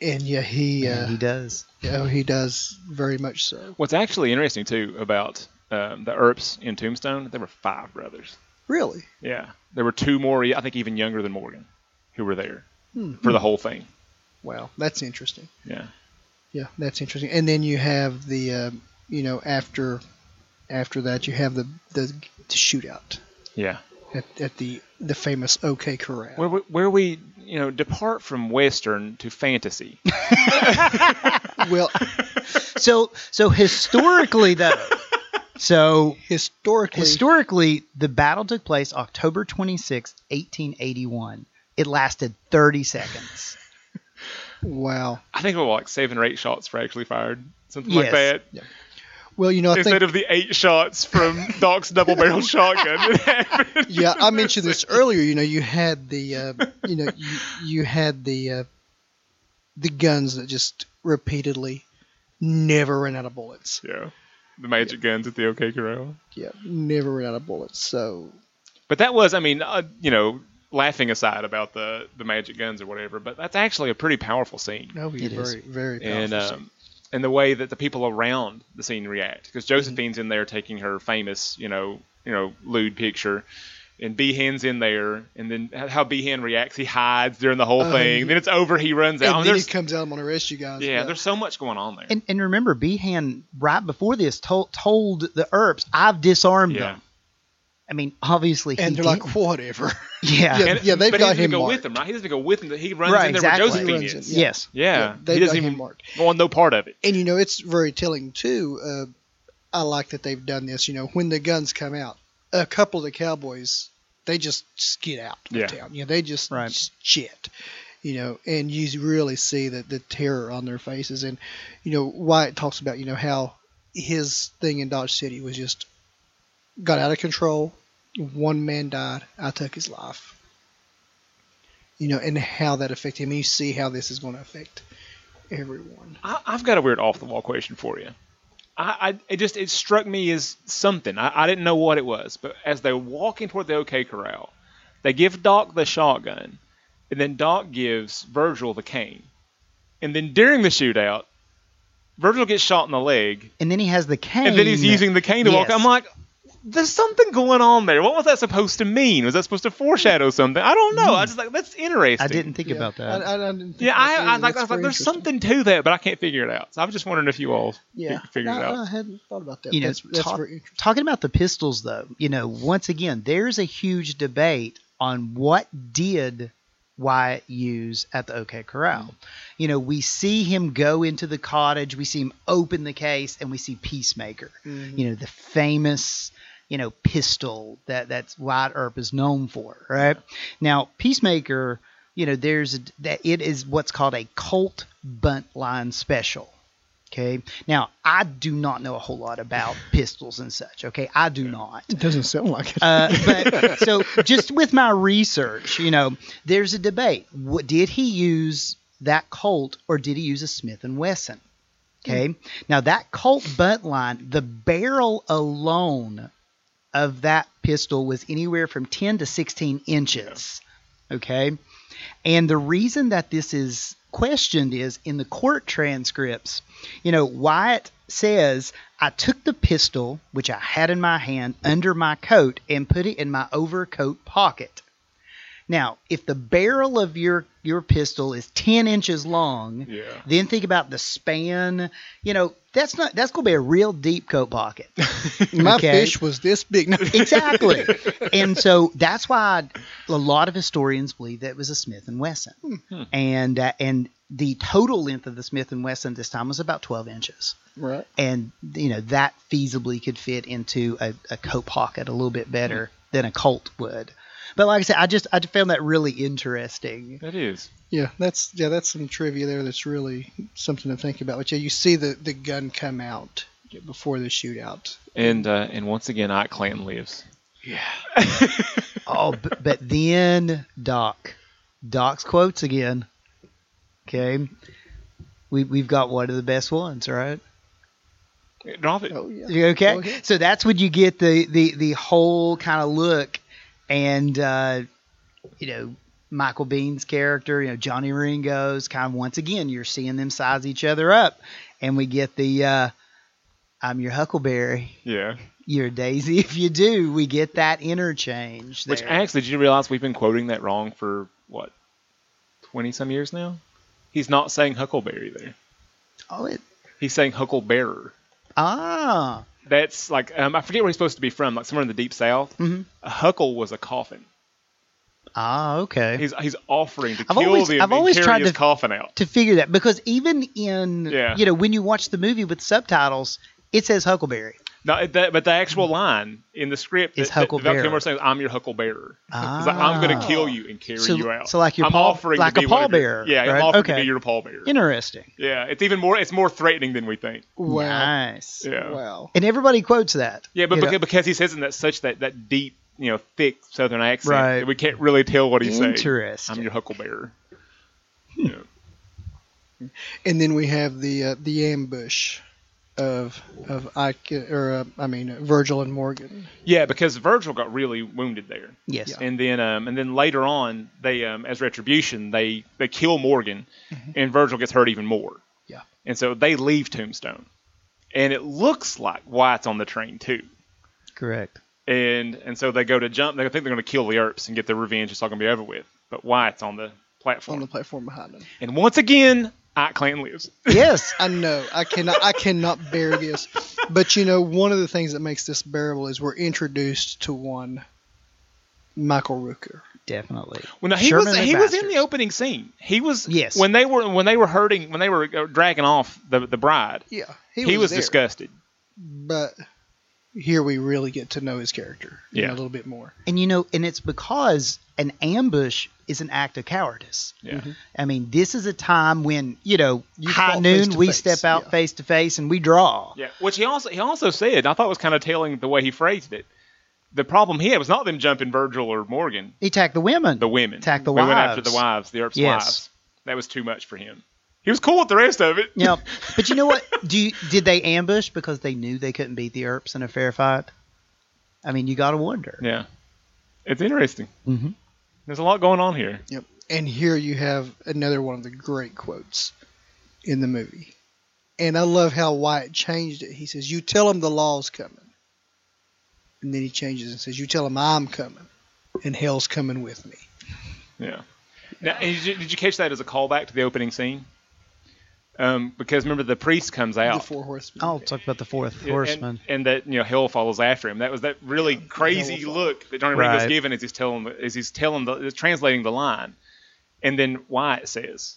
and yeah, he Yeah, uh, he does. oh, he does very much so. What's actually interesting too about um, the Earps in Tombstone, there were five brothers. Really, Yeah, there were two more, I think, even younger than Morgan, who were there Hmm. for the whole thing. wow, that's interesting. Yeah, Yeah, that's interesting. And then you have the uh, you know after after that you have the the, the shootout yeah. at, at the the famous OK Corral. Where we, where we you know depart from Western to fantasy. well, So so historically though, so historically, historically the battle took place October 26, 1881. It lasted 30 seconds. wow. I think it was like seven or eight shots were actually fired, something like Yes. that. Well, you know, I think Instead of the eight shots from Doc's double barrel shotgun. yeah, I mentioned this earlier. You know, you had the, uh, you know, you, you had the, uh, the guns that just repeatedly never ran out of bullets. Yeah, the magic guns at the OK Corral. Yeah, never ran out of bullets. So But that was, I mean, uh, you know, laughing aside about the the magic guns or whatever, but that's actually a pretty powerful scene. no, he's It is. very, very powerful. and scene. um, and the way that the people around the scene react, because Josephine's in there taking her famous, you know, you know, lewd picture, and Behan's in there, and then how Behan reacts, he hides during the whole Oh, thing. then it's over, he runs out. and I then he comes out, I'm gonna arrest you guys. yeah, there's so much going on there. And, and remember, Behan right before this told told the Earps, "I've disarmed yeah. them." I mean, obviously, and he they're did. like, whatever. yeah, Yeah, And- they've but he got doesn't him go marked. with them, right? He doesn't go with them. He runs Right, in there exactly. where Josephine runs in, is. yeah. yes, Yeah, Yeah, he they've doesn't got him even marked. want no part of it. And you know, it's very telling too. Uh, I like that they've done this. You know, when the guns come out, a couple of the cowboys they just, just get out of Yeah. town. You know, they just, Right. shit. You know, and you really see the the terror on their faces. And you know, Wyatt talks about you know how his thing in Dodge City was just got out of control. One man died. I took his life. You know, and how that affected him. You see how this is going to affect everyone. I, I've got a weird off the wall question for you. I, I it just it struck me as something. I, I didn't know what it was, but as they're walking toward the OK Corral, they give Doc the shotgun, and then Doc gives Virgil the cane, and then during the shootout, Virgil gets shot in the leg, And then he has the cane. and then he's using the cane to walk. I'm like, there's something going on there. What was that supposed to mean? Was that supposed to foreshadow something? I don't know. I just like that's interesting. I didn't think Yeah, about that. I, I, I didn't think Yeah, about I, that I either. like. I was like, there's something to that, but I can't figure it out. So I was just wondering if you all Yeah, fi- figured I, it out. I hadn't thought about that. You know, that's that's talk- very. Talking about the pistols, though, you know, once again, there's a huge debate on what did Wyatt use at the OK Corral. Mm. You know, we see him go into the cottage, we see him open the case, and we see Peacemaker. Mhm. You know, the famous, you know, pistol that that's Wyatt Earp is known for, right? Now, Peacemaker, you know, there's a, that it is what's called a Colt bunt line special. Okay. Now, I do not know a whole lot about pistols and such. Okay. I do not. It doesn't sound like it. Uh, but so just with my research, you know, there's a debate. What, did he use that Colt or did he use a Smith and Wesson? Okay. Now that Colt Buntline, the barrel alone of that pistol was anywhere from 10 to 16 inches. Okay. And the reason that this is questioned is in the court transcripts, you know, Wyatt says, I took the pistol, which I had in my hand, under my coat and put it in my overcoat pocket. Now, if the barrel of your, your pistol is 10 inches long, Yeah. then think about the span. You know, that's not that's going to be a real deep coat pocket. My okay. fish was this big. No. exactly. and so that's why a lot of historians believe that it was a Smith and Wesson. Hmm. And uh, and the total length of the Smith and Wesson this time was about 12 inches. right. And you know that feasibly could fit into a, a coat pocket a little bit better Hmm. than a Colt would. But like I said, I just I found that really interesting. That is. Yeah, that's yeah, that's some trivia there. That's really something to think about. But yeah, you see the the gun come out before the shootout. And uh, and once again, Ike Clanton lives. Yeah. Oh, but, but then Doc, Doc's quotes again. Okay, we we've got one of the best ones, right? Drop it. Oh yeah. Okay? Go ahead. So that's when you get the the the whole kind of look, and uh, you know Michael Biehn's character, you know Johnny Ringo's kind of once again you're seeing them size each other up, and we get the uh, I'm your Huckleberry, Yeah. you're Daisy. If you do, we get that interchange. Which actually, did you realize we've been quoting that wrong for what, twenty some years now? He's not saying Huckleberry there. oh it He's saying Hucklebearer. ah That's like um, I forget where he's supposed to be from, like somewhere in the deep south. Mhm. A huckle was a coffin. ah okay. He's he's offering to I've kill always- the I've always tried his to- coffin out. to figure that because even in Yeah. you know when you watch the movie with subtitles, it says Huckleberry. No, that, but the actual line in the script Is that, that Val Kilmer says, "I'm your Hucklebearer." He's like, "I'm going to Ah. kill you and carry So- you out." so like your I'm pall- offering like to a be one of your- pallbearer, Yeah, right? I'm offering to Okay. be your pallbearer. Interesting. Yeah, it's even more. It's more threatening than we think. Wow. Nice. Yeah. Wow. And everybody quotes that. Yeah, but you know. because, because he says in that such that, that deep, you know, thick Southern accent, Right. that we can't really tell what he's saying. Interesting. I'm your Huckleberry. yeah. And then we have the uh, the ambush of of Ike or uh, I mean Virgil and Morgan. yeah, because Virgil got really wounded there, yes. Yeah. and then um, and then later on, they um, as retribution, they they kill Morgan, and Virgil gets hurt even more. Yeah. And so they leave Tombstone, and it looks like Wyatt's on the train too. Correct. and and so they go to jump. They think they're going to kill the Earps and get their revenge. It's all going to be over with. But Wyatt's on the on platform, the platform behind him. and once again, Ike clan leaves. Yes. I know I cannot I cannot bear this, but you know one of the things that makes this bearable is we're introduced to one Michael Rooker. Definitely. Well, no, he Sherman was and he was in the opening scene. He was Yes. when they were when they were hurting when they were uh, dragging off the the bride. Yeah, He, was, there, disgusted. but here we really get to know his character you know, Yeah. a little bit more. And you know, and it's because an ambush is an act of cowardice. Yeah. Mm-hmm. I mean, this is a time when you know, You high noon, we face, step out yeah. face to face and we draw. Yeah. Which he also he also said I thought was kind of telling the way he phrased it. The problem he had was not them jumping Virgil or Morgan, He attacked the women. the women. attacked the wives. They went after the wives, the Earps' Yes. wives. That was too much for him. He was cool with the rest of it. Yeah, but you know what? Do you, did they ambush because they knew they couldn't beat the Earps in a fair fight? I mean, you got to wonder. Yeah. It's interesting. Mm-hmm. There's a lot going on here. Yep. And here you have another one of the great quotes in the movie. And I love how Wyatt changed it. He says, You tell him the law's coming. And then he changes and says, You tell him I'm coming. And hell's coming with me. Yeah. Now, did you, did you catch that as a callback to the opening scene? Um, because remember the priest comes out. The out. four horsemen. I'll talk about the fourth Yeah, horseman. And, and that you know hell follows after him. That was that really crazy hell will follow. look that Johnny Ringo's Right. giving as he's telling as he's telling the is translating the line, and then Wyatt says,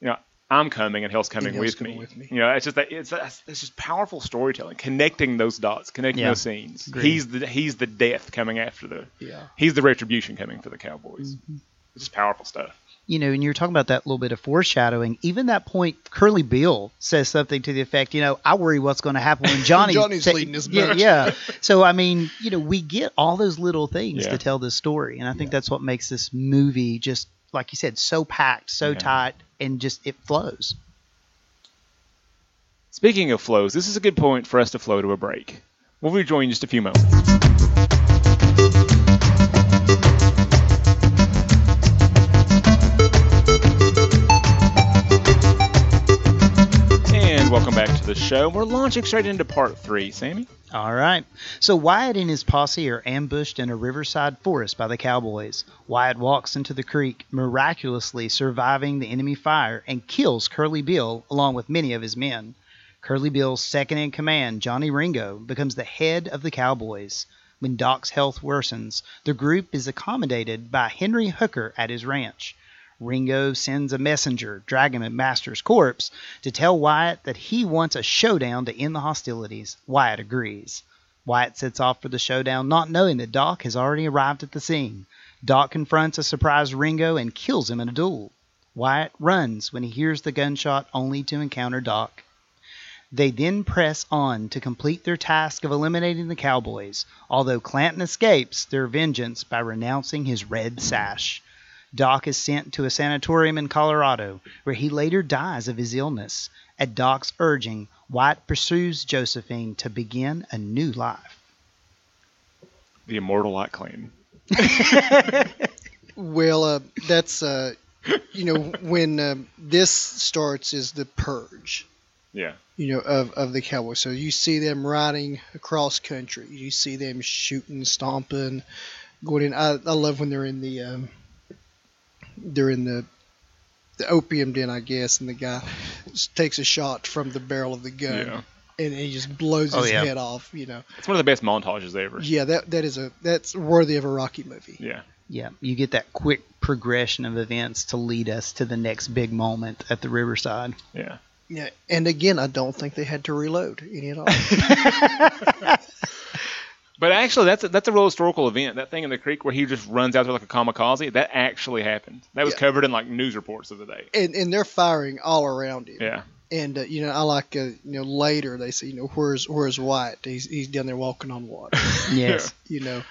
you know, I'm coming and hell's coming, hell's with, coming me. with me. You know, it's just that it's it's just powerful storytelling, connecting those dots, connecting Yeah. those scenes. Agreed. He's the he's the death coming after the Yeah. he's the retribution coming for the Cowboys. Mm-hmm. It's just powerful stuff. You know, and you're talking about that little bit of foreshadowing. Even that point, Curly Bill says something to the effect, you know, I worry what's going to happen when Johnny Johnny's leading his yeah, boat. yeah. So I mean, you know, we get all those little things Yeah. to tell this story, and I think that's what makes this movie just like you said, so packed, so Yeah. tight, and just it flows. Speaking of flows, this is a good point for us to flow to a break. We'll rejoin in just a few moments. Welcome back to the show. We're launching straight into part three, Sammy. All right. So Wyatt and his posse are ambushed in a riverside forest by the cowboys. Wyatt walks into the creek, miraculously surviving the enemy fire, and kills Curly Bill along with many of his men. Curly Bill's second in command, Johnny Ringo, becomes the head of the cowboys. When Doc's health worsens, the group is accommodated by Henry Hooker at his ranch. Ringo sends a messenger, dragging McMasters' corpse, to tell Wyatt that he wants a showdown to end the hostilities. Wyatt agrees. Wyatt sets off for the showdown, not knowing that Doc has already arrived at the scene. Doc confronts a surprised Ringo and kills him in a duel. Wyatt runs when he hears the gunshot, only to encounter Doc. They then press on to complete their task of eliminating the cowboys, although Clanton escapes their vengeance by renouncing his red sash. Doc is sent to a sanatorium in Colorado, where he later dies of his illness. At Doc's urging, Wyatt pursues Josephine to begin a new life. The immortal White Clan. Well, uh, that's uh, you know when uh, this starts is the purge. Yeah. You know of of the Cowboys. So you see them riding across country. You see them shooting, stomping, going in. I, I love when they're in the um, they're in the the opium den, I guess, and the guy takes a shot from the barrel of the gun, Yeah. and he just blows Oh, his yeah. head off. You know, It's one of the best montages ever. yeah, that that is a that's worthy of a Rocky movie. Yeah. Yeah, you get that quick progression of events to lead us to the next big moment at the Riverside. Yeah. Yeah, and again, I don't think they had to reload any at all. But actually, that's a, that's a real historical event. That thing in the creek where he just runs out there like a kamikaze, that actually happened. That was Yeah. covered in like news reports of the day. and and they're firing all around him. Yeah. And uh, you know, I like uh, you know later they say you know where's where's Wyatt? He's he's down there walking on water. Yes. you know,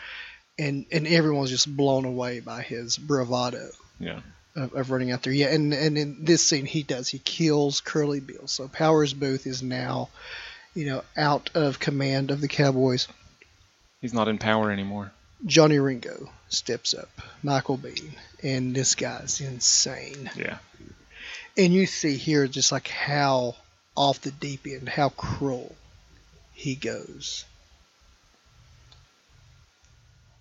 and and everyone's just blown away by his bravado Yeah. of, of running out there. Yeah, and and in this scene he does he kills Curly Bill. So Powers Boothe is now, you know, out of command of the Cowboys. He's not in power anymore. Johnny Ringo steps up, Michael Biehn, and this guy's insane. Yeah. And you see here just like how off the deep end, how cruel he goes.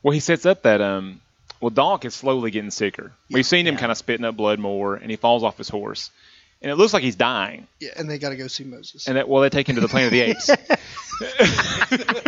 Well, he sets up that um. Well, Doc is slowly getting sicker. We've seen him Yeah. kind of spitting up blood more, and he falls off his horse, and it looks like he's dying. Yeah, and they got to go see Moses. And that well, they take him to the Planet of the Apes.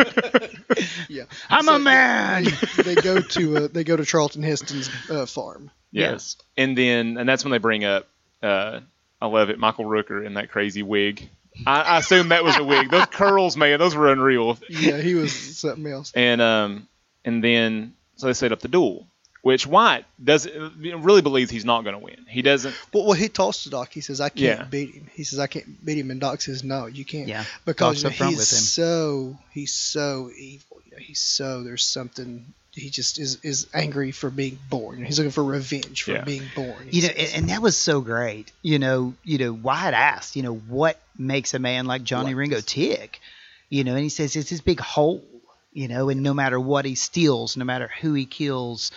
yeah, I'm So a man. They, they go to uh, they go to Charlton Heston's uh, farm. Yeah. Yes. And then, and that's when they bring up, uh, I love it, Michael Rooker in that crazy wig. I, I assume that was a wig. Those curls, man, those were unreal. Yeah, he was something else. And um, and then so they set up the duel, which Wyatt does really believes he's not going to win. He doesn't. Well, well, he talks to Doc. He says, "I can't Yeah. beat him." He says, "I can't beat him," and Doc says, "No, you can't." Yeah, because Doc's you know, he's with him. so he's so evil. You know, he's so there's something. he just is is angry for being born. He's looking for revenge for Yeah. being born. he you know, and, and that was so great. You know, you know, Wyatt asked, you know, what makes a man like Johnny What Ringo tick? You know, and he says it's his big hole. You know, and no matter what he steals, no matter who he kills,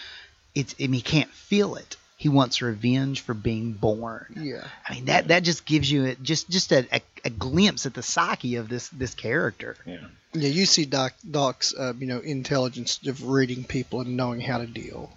it's I mean, he can't feel it. He wants revenge for being born. yeah. I mean, that that just gives you a, just just a, a, a glimpse at the psyche of this this character. Yeah. Yeah, you see Doc Doc's uh, you know intelligence of reading people and knowing how to deal.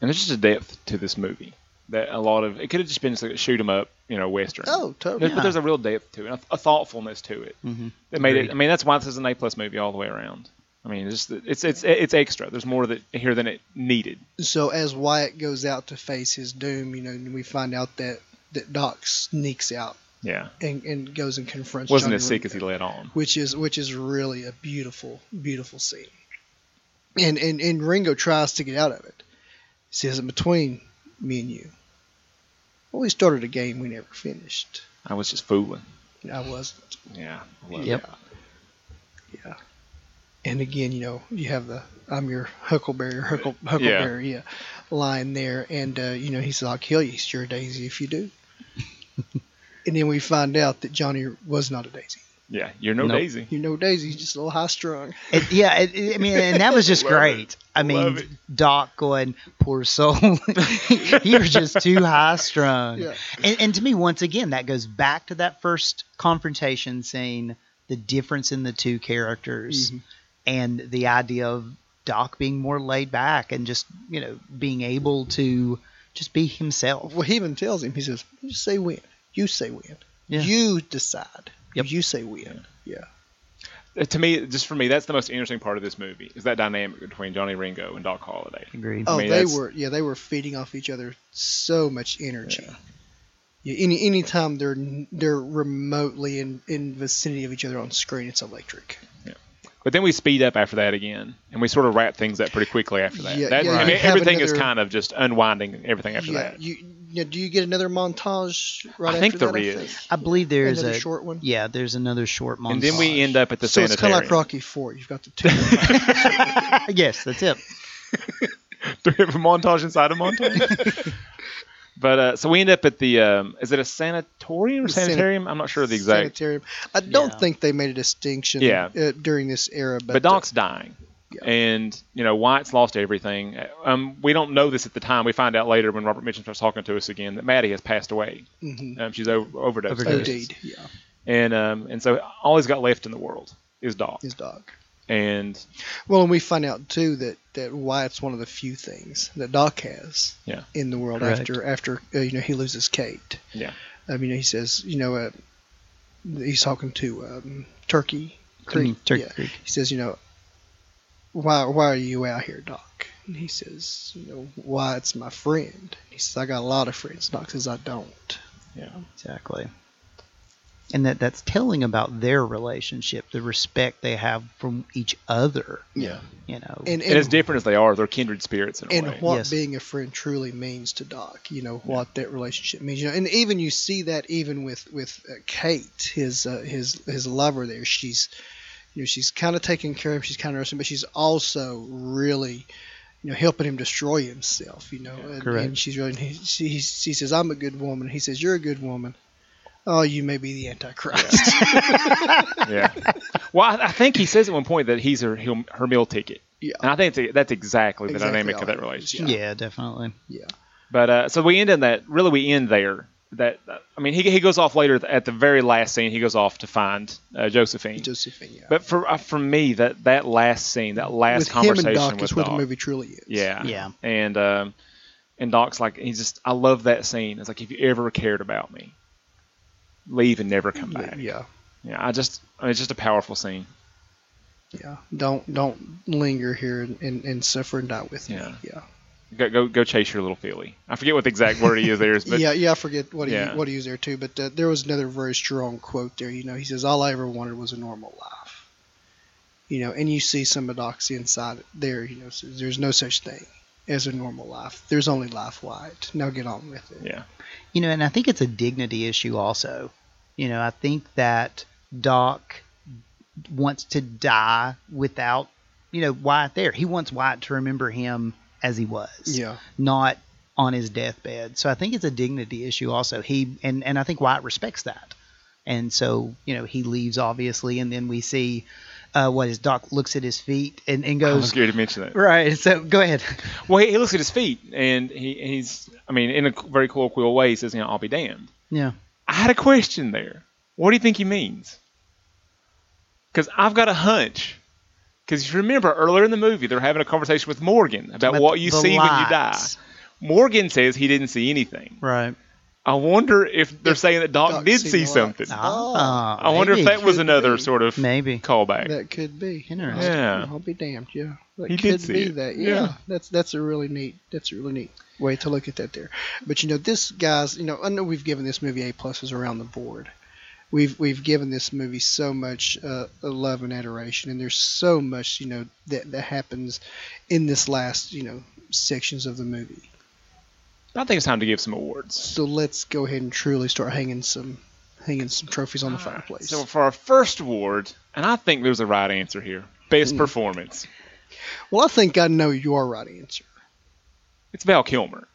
And there's just a depth to this movie that a lot of it could have just been just like a shoot 'em up, you know, western. Oh, totally. There's- But there's a real depth to it, a, a thoughtfulness to it Mm-hmm. that made it. I mean, that's why this is an A plus movie all the way around. I mean, it's it's it's it's extra. There's more that here than it needed. So as Wyatt goes out to face his doom, you know, we find out that that Doc sneaks out Yeah, and, and goes and confronts. wasn't Johnny as sick Ringo. as he let on. which is which is really a beautiful beautiful scene and and, and ringo tries to get out of it he says "In between me and you well we started a game we never finished I was just fooling. i wasn't Yeah. I Yep. that. Yeah and again you know you have the i'm your huckleberry huckle, huckleberry yeah. line there and uh, you know he says i'll kill you sure daisy if you do and then we find out that johnny was not a daisy Yeah, you're no Nope. Daisy. you know daisy he's just a little high strung It, yeah, it, it- I mean, and that was just great. it. I mean. Doc going, poor soul, you're just too high strung. Yeah. And, and to me, once again, that goes back to that first confrontation scene, the difference in the two characters, Mhm. And the idea of Doc being more laid back and just you know being able to just be himself. Well, he even tells him, he says, you say when. You say when. Yeah. You decide. Yep. You say when. Yeah. Uh, To me, just for me, that's the most interesting part of this movie is that dynamic between Johnny Ringo and Doc Holliday. Agreed. Oh, mean, they were, yeah, they were feeding off each other so much energy. Yeah. any anytime they're they're remotely in in vicinity of each other on screen, it's electric. But then we speed up after that again, and we sort of wrap things up pretty quickly after that. Yeah, that yeah, I mean, have everything is kind of just unwinding everything after yeah. that. You, yeah, do you get another montage right I think after there that? is. I think? I believe there is Another a short one? Yeah, there's another short montage. And then we end up at the so it's kind of like Rocky Four. You've got the two. yes, that's it. Do we have a montage inside a montage? but uh, so we end up at the um, is it a sanatorium or sanitarium? I'm not sure the exact. sanitarium. I don't Yeah. think they made a distinction Yeah. uh, during this era, but, But Doc's dying. Yeah. And you know Wyatt's lost everything. Um, we don't know this at the time. We find out later when Robert Mitchum starts talking to us again that Mattie has passed away. uh, mhm. Um, she's over, overdosed. Overdosed. OD'd, yeah, And um, and so all he's got left in the world is Doc. his dog. And Well, and we find out too that that Wyatt's one of the few things that Doc has Yeah. in the world Correct. after after uh, you know he loses Kate. yeah, I mean, he says you know uh, he's talking to um, Turkey Creek. Turkey yeah. Creek. He says, you know, why why are you out here, Doc? And he says, you know, Wyatt's my friend. He says, I got a lot of friends. Doc says, I don't. yeah. Exactly. And that that's telling about their relationship, the respect they have from each other. Yeah. You know. And And, as different as they are, they're kindred spirits in a and way. what Yes. being a friend truly means to Doc. You know what that relationship means. You know, and even you see that even with with uh, Kate, his uh, his his lover. There, she's you know she's kind of taking care of him. She's kind of nursing, but she's also really you know helping him destroy himself. You know, and, correct. and she's really he, she he, she says I'm a good woman. He says you're a good woman. Oh, you may be the Antichrist. yeah. Well, I, I think he says at one point that he's her her, her meal ticket. Yeah. And I think that's, that's exactly the Exactly dynamic how of that relationship. yeah, definitely. yeah. But uh, so we end in that. Really, we end there. That I mean, he he goes off later at the very last scene. He goes off to find uh, Josephine. Josephine. Yeah. But for uh, for me, that that last scene, that last with him conversation and Doc with is where Doc, the movie truly is. yeah, Yeah. and um, and Doc's like, he's just, I love that scene. It's like, if you ever cared about me, leave and never come back. Yeah. Yeah, I just, I mean, it's just a powerful scene. Yeah, don't don't linger here and, and, and suffer and die with Yeah. me. Yeah, Go, go, go chase your little filly. I forget what the exact word he is there, but yeah, yeah. I forget what he Yeah. what he used there too, but uh, there was another very strong quote there. You know, he says, "All I ever wanted was a normal life." You know, and you see some Doc's inside there. You know, says there's no such thing as a normal life. There's only life Wyatt. Now get on with it. yeah, You know, and I think it's a dignity issue also. You know, I think that Doc wants to die without you know Wyatt there. He wants Wyatt to remember him as he was, Yeah. not on his deathbed. So I think it's a dignity issue also. He and and I think Wyatt respects that, and so you know he leaves obviously, and then we see uh, what his doc looks at his feet and and goes. I was scared to mention that. Right. So go ahead. Well, he, he looks at his feet, and he, he's, I mean, in a very colloquial way, he says, you know, I'll be damned. Yeah. I had a question there. What do you think he means? Because I've got a hunch. Because if you remember earlier in the movie, they're having a conversation with Morgan about About what you see when you die. Morgan says he didn't see anything. Right. I wonder if they're saying that Doc, Doc did see the something. lights. Ah, I wonder if that was another be. sort of maybe. callback. That could be. Interesting. Yeah. I'll be damned. Yeah. That He could did see be it. that. Yeah. Yeah. That's that's a really neat. That's a really neat way to look at that there. But you know, this guys. You know, I know we've given this movie A pluses around the board. We've we've given this movie so much uh, love and adoration, and there's so much you know that that happens in this last you know sections of the movie. I think it's time to give some awards. So let's go ahead and truly start hanging some hanging some trophies on the fireplace. So for our first award, and I think there's a right answer here, best Hmm. performance. well, I think I know your right answer. It's Val Kilmer.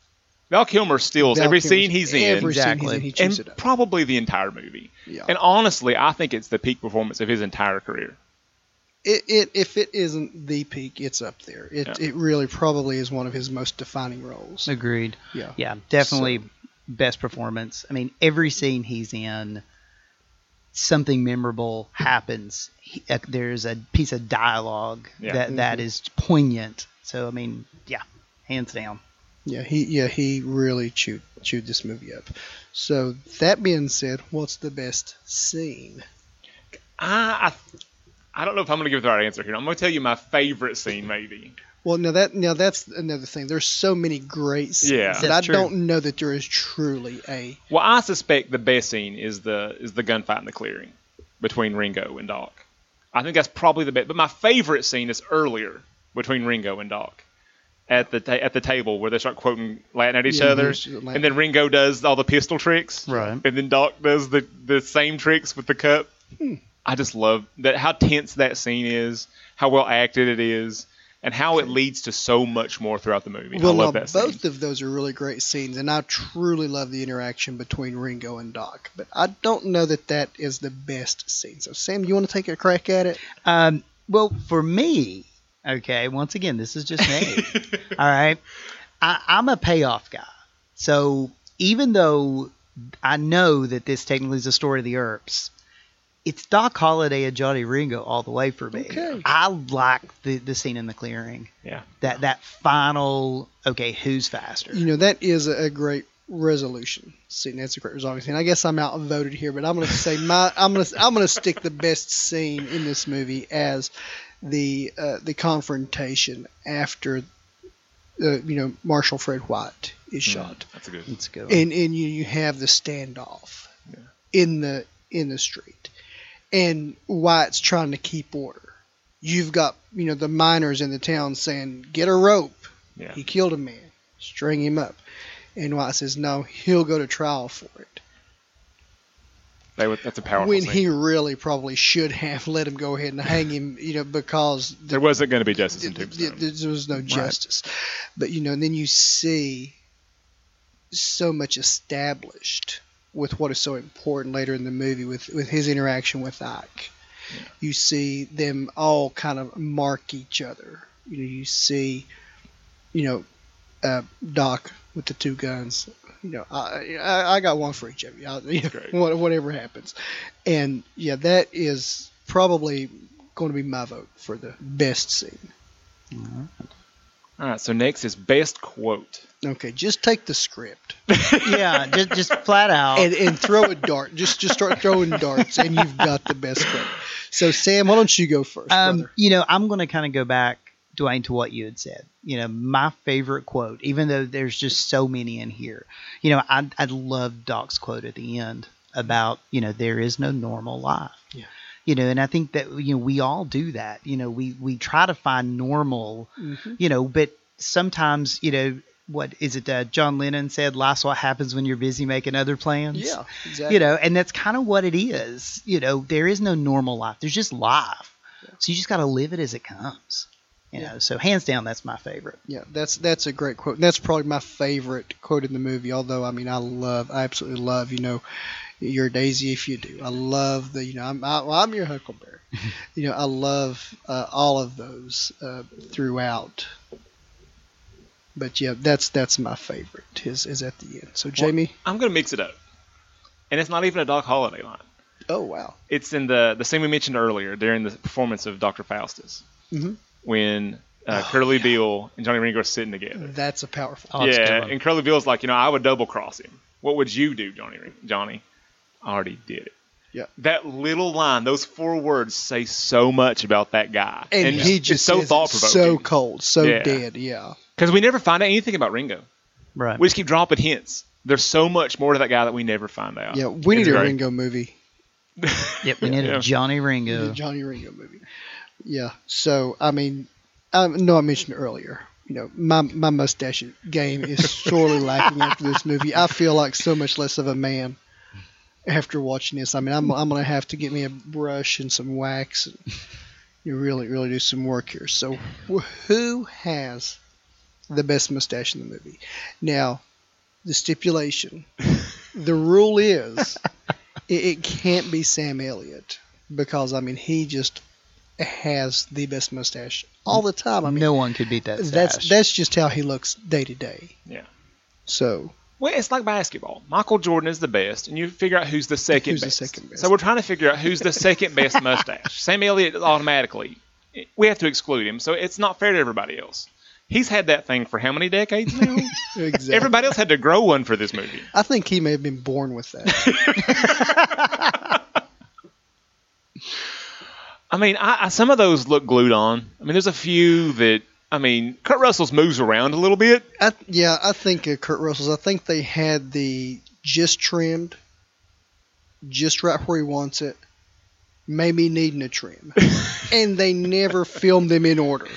Val Kilmer steals Val every Kilmer's- scene he's in, Every scene he's Exactly. in, he chews and it up. probably the entire movie. Yeah. And honestly, I think it's the peak performance of his entire career. It, it if it isn't the peak, it's up there. It Yeah. it really probably is one of his most defining roles. Agreed. Yeah. Yeah, definitely best performance. I mean, every scene he's in, something memorable happens. He, uh, there's a piece of dialogue Yeah. that that is poignant. So I mean, yeah, hands down. Yeah, he yeah he really chewed chewed this movie up. So that being said, what's the best scene? I, I, I don't know if I'm going to give the right answer here. I'm going to tell you my favorite scene, maybe. Well, now that now that's another thing. There's so many great scenes Yeah. that I true. don't know that there is truly a. Well, I suspect the best scene is the is the gunfight in the clearing between Ringo and Doc. I think that's probably the best. But my favorite scene is earlier between Ringo and Doc at the ta- at the table where they start quoting Latin at each Yeah, other, Latin. and then Ringo does all the pistol tricks, Right. And then Doc does the the same tricks with the cup. Hmm. I just love that how tense that scene is, how well acted it is, and how it leads to so much more throughout the movie. Well, I love now, that scene. both of those are really great scenes, and I truly love the interaction between Ringo and Doc. But I don't know that that is the best scene. So, Sam, you want to take a crack at it? Um, well, for me, okay, once again, this is just me. All right. I, I'm a payoff guy. So even though I know that this technically is a story of the Earps, it's Doc Holliday and Johnny Ringo all the way for me. Okay. I like the, the scene in the clearing. yeah. That that final okay, who's faster? You know, that is a, a great resolution scene. That's a great resolution scene. I guess I'm outvoted here, but I'm going to say my I'm going to I'm going to stick the best scene in this movie as the uh, the confrontation after uh, you know Marshall Fred White is shot. That's a good. Let's go. and and you, you have the standoff in the in the street, and White's trying to keep order. You've got you know the miners in the town saying, "Get a rope." Yeah. He killed a man. String him up. And White says, "No, he'll go to trial for it." Would, that's a powerful when scene. he really probably should have let him go ahead and hang him, you know, because there wasn't going to be justice in Tombstone. there was no justice. But you know, and then you see so much established with what is so important later in the movie with with his interaction with Ike. You see them all kind of mark each other. You know, you see, you know, uh, Doc with the two guns. You know, I, I, I got one for each of you. I, you know, whatever happens, and yeah, that is probably going to be my vote for the best scene. All right, so next is best quote. Okay, just take the script yeah, just just flat out. and, and throw a dart. Just just start throwing darts, and you've got the best quote. So Sam, why don't you go first, Um, brother? you know, I'm going to kind of go back, Dwayne, to what you had said. You know, my favorite quote, even though there's just so many in here. You know, I I love Doc's quote at the end about you know there is no normal life. Yeah. You know, and I think that you know we all do that. You know, we we try to find normal. Mhm. You know, but sometimes you know what is it? Uh, John Lennon said, "Life's what happens when you're busy making other plans." Yeah, exactly. you know and that's kind of what it is you know there is no normal life there's just life so you just got to live it as it comes You know, so hands down, that's my favorite. Yeah, that's that's a great quote. That's probably my favorite quote in the movie. Although I mean, I love, I absolutely love, you know, you're daisy if you do. I love the, you know, I'm I, well, I'm your huckleberry. you know, I love uh, all of those uh, throughout. But yeah, that's that's my favorite. Is is at the end. So Jamie, I'm gonna mix it up, and it's not even a Doc Holliday line. oh wow, It's in the the scene we mentioned earlier during the performance of Dr. Faustus Mhm. when uh, Oh, Curly yeah. Bill and Johnny Ringo are sitting together. that's a powerful. Oh, that's a good yeah, and Curly Bill's like, you know, I would double cross him. What would you do, Johnny? Ring- Johnny, I already did it. Yeah. That little line, those four words say so much about that guy, And, he it's just so says it thought so provoking. cold, so Yeah. dead. Yeah. Because we never find out anything about Ringo. Right. We just keep dropping hints. There's so much more to that guy that we never find out. Yeah, we It's need a great. Ringo movie. Yep, we need Yeah. a Johnny Ringo. the Johnny Ringo movie. Yeah. So I mean, um, I know I mentioned earlier. You know, my my mustache game is sorely lacking after this movie. I feel like so much less of a man after watching this. I mean, I'm I'm gonna have to get me a brush and some wax. And you really really do some work here. So who has the best mustache in the movie? Now, the stipulation, the rule is, it, it can't be Sam Elliott because I mean he just has the best mustache all the time. I mean no one could beat that. that's that's just how he looks day to day. Yeah. So Well, it's like basketball. Michael Jordan is the best, and you figure out who's the second Who's the best. second best. So we're trying to figure out who's the second best mustache. Sam Elliott automatically, we have to exclude him. So it's not fair to everybody else. He's had that thing for how many decades now? exactly. Everybody else had to grow one for this movie. I think he may have been born with that. I mean, I, I, some of those look glued on. I mean, there's a few that. I mean, Kurt Russell's moves around a little bit. I, yeah, I think uh, Kurt Russell's. I think they had the just trimmed, just right where he wants it, maybe needing a trim, and they never filmed them in order.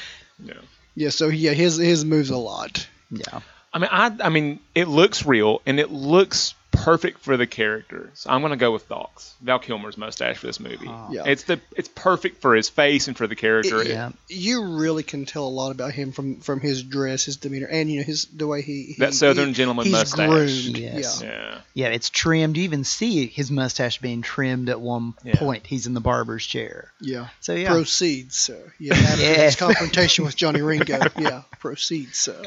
Yeah. Yeah, so yeah, his his moves a lot. yeah. I mean, I, I mean, it looks real and it looks perfect for the character. So I'm gonna go with Doc's Val Kilmer's mustache for this movie. Oh. Yeah. It's the it's perfect for his face and for the character. It- Yeah. You really can tell a lot about him from from his dress, his demeanor, and you know his the way he, he That Southern he- gentleman he's mustache. Groomed. Yes. Yeah. yeah. Yeah, it's trimmed. You even see his mustache being trimmed at one Yeah. point. He's in the barber's chair. Yeah. So yeah, Proceeds. So yeah, after Yeah. his confrontation with Johnny Ringo, yeah, proceeds. So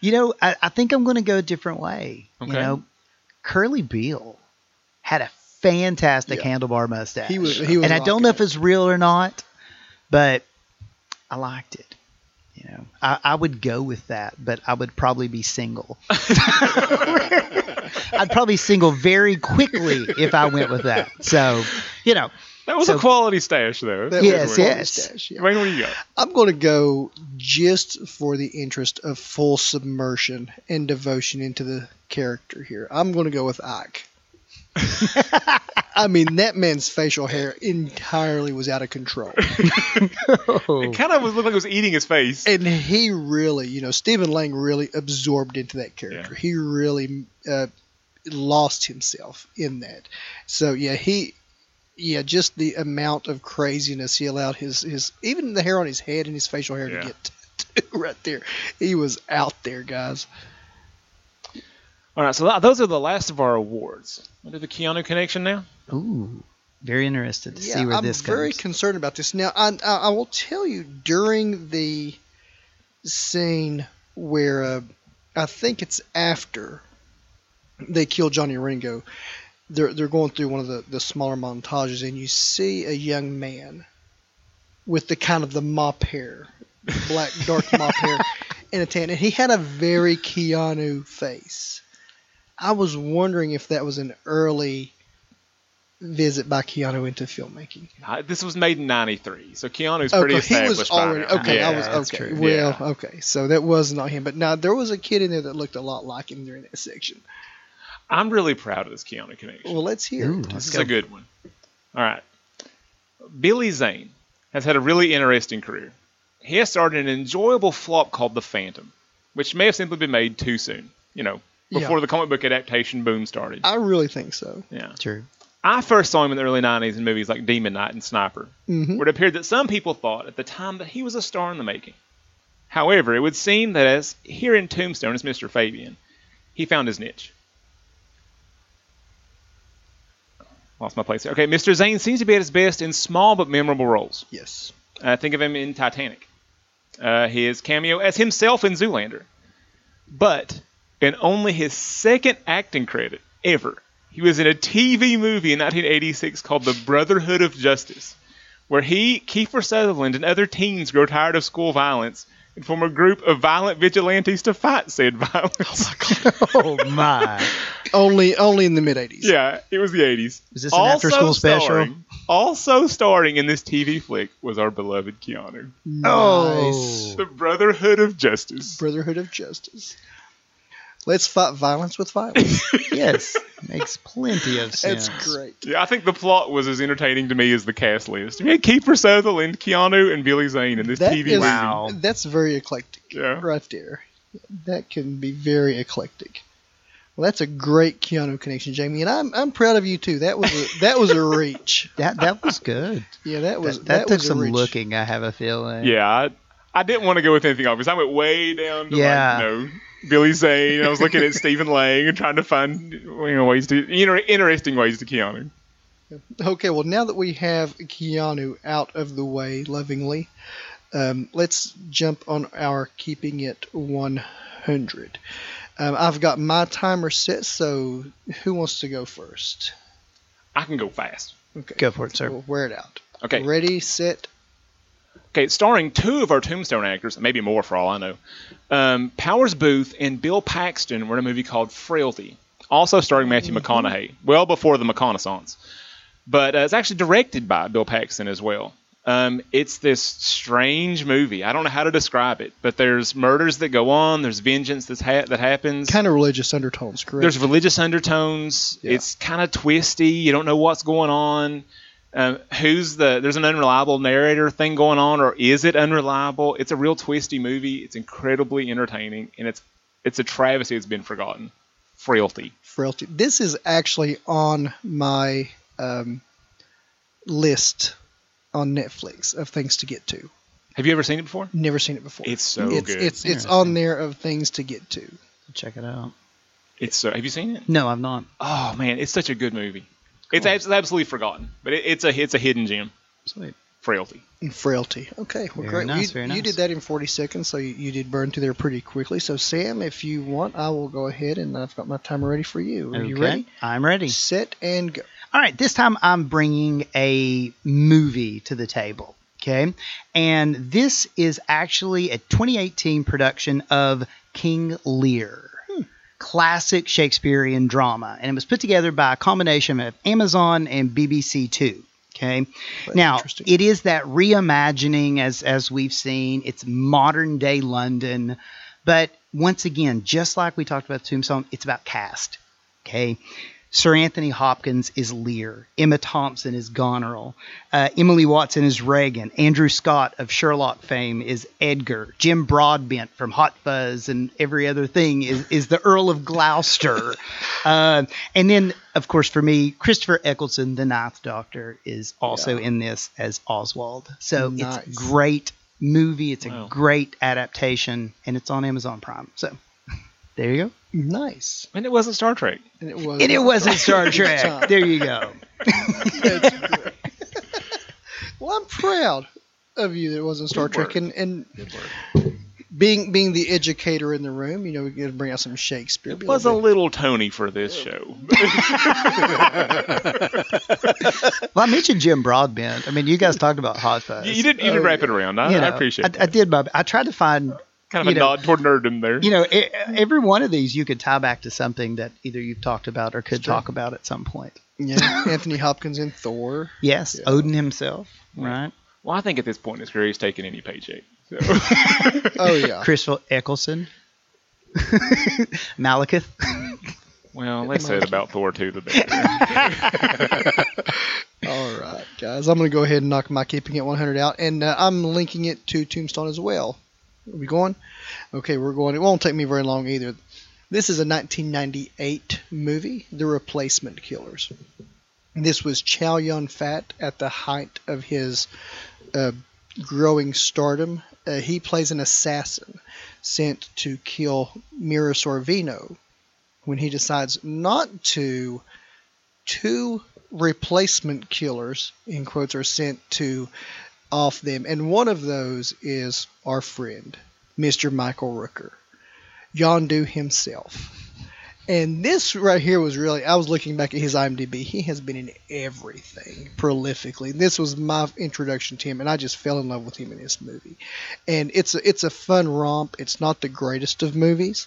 you know, I, I think I'm going to go a different way. Okay. You know, Curly Bill had a fantastic Yeah. handlebar mustache. he was he was. and I don't know if it's real or not, but I liked it. You know, I, I would go with that, but I would probably be single. I'd probably single very quickly if I went with that. So, you know, That was So- a quality stash though. That Yes, was a yes. stash, yeah. Wayne, what do you got? I'm going to go just for the interest of full submersion and devotion into the character here. I'm going to go with Ike. I mean, that man's facial hair entirely was out of control. It kind of was looked like it was eating his face. And he really, you know, Stephen Lang really absorbed into that character. Yeah. He really uh, lost himself in that. So, yeah, he. Yeah, just the amount of craziness he allowed his, his even the hair on his head and his facial hair Yeah. to get to right there. He was out there, guys. All right, so that, those are the last of our awards. We'll the Keanu connection now. ooh, very interested to yeah, see where I'm this goes. I'm very concerned about this. Now, I, I, I will tell you during the scene where uh, I think it's after they kill Johnny Ringo, they're they're going through one of the, the smaller montages, and you see a young man with the kind of the mop hair, black dark mop hair, and a tan, and he had a very Keanu face. I was wondering if that was an early visit by Keanu into filmmaking. Uh, this was made in '93, so Keanu's pretty Okay, he established was by already okay. Yeah, I was that's okay. true. Well, Yeah. okay, so that was not him, but now there was a kid in there that looked a lot like him during that section. I'm really proud of this Keanu connection. Well, let's hear. Ooh, it. This let's is go. a good one. All right. Billy Zane has had a really interesting career. He has started an enjoyable flop called The Phantom, which may have simply been made too soon, you know, Yeah. before the comic book adaptation boom started. I really think so. yeah. True. I first saw him in the early 90s in movies like Demon Knight and Sniper, Mhm. where it appeared that some people thought at the time that he was a star in the making. However, it would seem that as here in Tombstone as Mr. Fabian, he found his niche. Lost my place. here. Okay, Mr. Zane seems to be at his best in small but memorable roles. Yes. Uh, think of him in Titanic. Uh, his cameo as himself in Zoolander. But in only his second acting credit ever, he was in a TV movie in 1986 called The Brotherhood of Justice, where he, Kiefer Sutherland, and other teens grow tired of school violence and form a group of violent vigilantes to fight said violence. Oh my! Only only in the mid 80s. Yeah, it was the 80s. Is this an after-school special? Starring, also starring in this TV flick was our beloved Keanu. Nice. Oh. The Brotherhood of Justice. Brotherhood of Justice. Let's fight violence with violence. yes, makes plenty of sense. That's great. Yeah, I think the plot was as entertaining to me as the cast list. We had Kiefer Sutherland, Keanu, and Billy Zane in this That TV is- Wow. That's very eclectic. Yeah. Right there. That can be very eclectic. Well, that's a great Keanu connection, Jamie, and I'm I'm proud of you too. That was a, that was a reach. That that was good. Yeah, that was that, that, that took was some reach. looking. I have a feeling. Yeah, I, I didn't want to go with anything obvious. I went way down to Yeah. like, you know, Billy Zane. I was looking at Stephen Lang and trying to find you know ways to inter- interesting ways to Keanu. Okay, well now that we have Keanu out of the way lovingly, um, let's jump on our keeping it 100. Um, I've got my timer set, so who wants to go first? I can go fast. Okay, Go for it, sir. We'll wear it out. Okay. Ready, set. Okay, starring two of our Tombstone actors, maybe more for all I know. Um, Powers Boothe and Bill Paxton were in a movie called Frailty, also starring Matthew McConaughey, well before the McConaissance. But uh, it's actually directed by Bill Paxton as well. Um, it's this strange movie. I don't know how to describe it, but there's murders that go on. There's vengeance that's ha- that happens. Kind of religious undertones, correct? There's religious undertones. Yeah. It's kind of twisty. You don't know what's going on. Um, who's the? There's an unreliable narrator thing going on, or is it unreliable? It's a real twisty movie. It's incredibly entertaining, and it's it's a travesty. It's been forgotten. Frailty. Frailty. This is actually on my um, list on Netflix of things to get to. Have you ever seen it before? Never seen it before. It's so it's, good. It's it's on there of things to get to. Check it out. It's so. Have you seen it? No, I've not. Oh man, it's such a good movie. It's, abs- absolutely forgotten, but it, it's a it's a hidden gem. Sweet. Frailty. And frailty. Okay, well, Very great. nice, you, very you did that in 40 seconds, so you, you did burn through there pretty quickly. So, Sam, if you want, I will go ahead and I've got my timer ready for you. Are you ready? I'm ready. Set and go. All right, this time I'm bringing a movie to the table. Okay. And this is actually a 2018 production of King Lear. Hmm. Classic Shakespearean drama. And it was put together by a combination of Amazon and BBC Two. Okay. That's now it is that reimagining as as we've seen. It's modern day London, but once again, just like we talked about Tombstone, it's about cast. Okay. Sir Anthony Hopkins is Lear. Emma Thompson is Goneril. Uh, Emily Watson is Regan. Andrew Scott of Sherlock fame is Edgar. Jim Broadbent from Hot Fuzz and every other thing is, is the Earl of Gloucester. uh, and then, of course, for me, Christopher Eccleston, the Ninth Doctor, is also Yeah. in this as Oswald. So Nice. it's a great movie. It's a great adaptation, and it's on Amazon Prime. So there you go. Nice. And it wasn't Star Trek. And it was. And it wasn't Star Time. Trek. There you go. Well, I'm proud of you that it wasn't Star Good Trek, work. and, and being being the educator in the room, you know, we got to bring out some Shakespeare. It Be was a little bit- Tony for this oh. show. Well, I mentioned Jim Broadbent. I mean, you guys talked about Hot Fuzz. you, you did you did Oh, wrap it around. I, You I appreciate I, I did my. I tried to find. Kind of a you know, nod toward nerddom there. You know, e- every one of these you could tie back to something that either you've talked about or could It's talk about at some point. Yeah, Anthony Hopkins in Thor. Yes, Yeah. Odin himself, right? well, I think at this point in his career, he's taking any paycheck. So. Oh yeah. Christopher Eccleston, Malekith. well, less said about Thor too, the better. All right, guys. I'm going to go ahead and knock my keeping it 100 out, and uh, I'm linking it to Tombstone as well. Are we going? Okay, we're going. It won't take me very long either. This is a 1998 movie, The Replacement Killers. This was Chow Yun Fat at the height of his uh, growing stardom. Uh, he plays an assassin sent to kill Mira Sorvino. When he decides not to, two replacement killers, in quotes, are sent to off them, and one of those is our friend, Mr. Michael Rooker, Yondu himself. And this right here was really, I was looking back at his IMDb. He has been in everything prolifically. This was my introduction to him, and I just fell in love with him in this movie. And it's a, it's a fun romp. It's not the greatest of movies,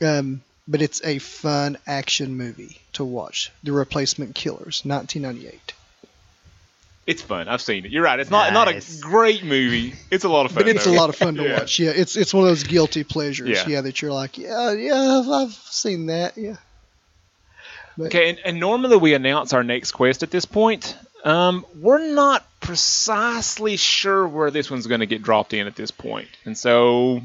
um, but it's a fun action movie to watch. The Replacement Killers, 1998. It's fun. I've seen it. You're right. It's not not a great movie. It's a lot of fun. But it's a lot of fun to Yeah. watch. Yeah, it's it's one of those guilty pleasures. Yeah. Yeah, that you're like, yeah, yeah, I've, I've seen that. Yeah. But, Okay, and, and normally we announce our next quest at this point. Um, we're not precisely sure where this one's going to get dropped in at this point, and so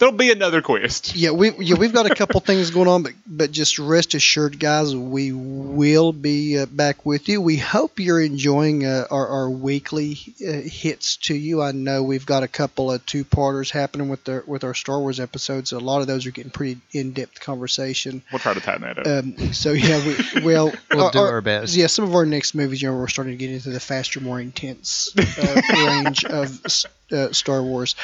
there'll be another quest. Yeah, we yeah we've got a couple things going on, but but just rest assured, guys, we will be uh, back with you. We hope you're enjoying uh, our our weekly uh, hits to you. I know we've got a couple of two parters happening with the with our Star Wars episodes. A lot of those are getting pretty in depth conversation. We'll try to tighten that up. Um, so yeah, we well We'll do our best. Yeah, some of our next movies, you know, we're starting to get into the faster, more intense uh, range of uh, Star Wars.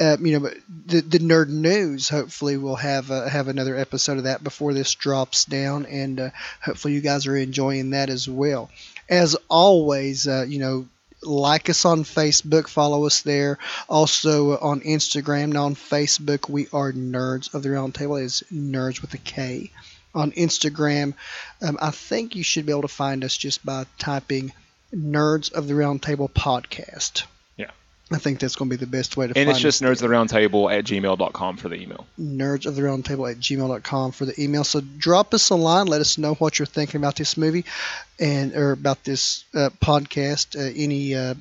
Uh, you know, the the nerd news. Hopefully, we'll have uh, have another episode of that before this drops down, and uh, hopefully, you guys are enjoying that as well. As always, uh, you know. Like us on Facebook, follow us there. Also uh, on Instagram, now on Facebook, we are Nerds of the Round Table. Is Nerds with a K on Instagram. Um, I think you should be able to find us just by typing Nerds of the Round Table podcast. I think that's going to be the best way to and it's just nerds of the round table at gmail.com for the email. nerds of the round table at gmail.com for the email. So drop us a line. Let us know what you're thinking about this movie and or about this uh, podcast uh, any uh,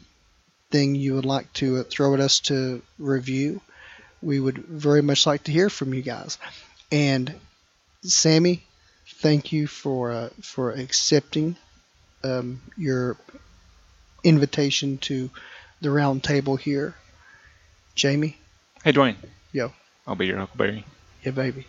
thing you would like to uh, throw at us to review. We would very much like to hear from you guys. And sammy thank you for uh, for accepting um, your invitation to the round table here jamie Hey, Dwayne. Yo. I'll be your Huckleberry. yeah baby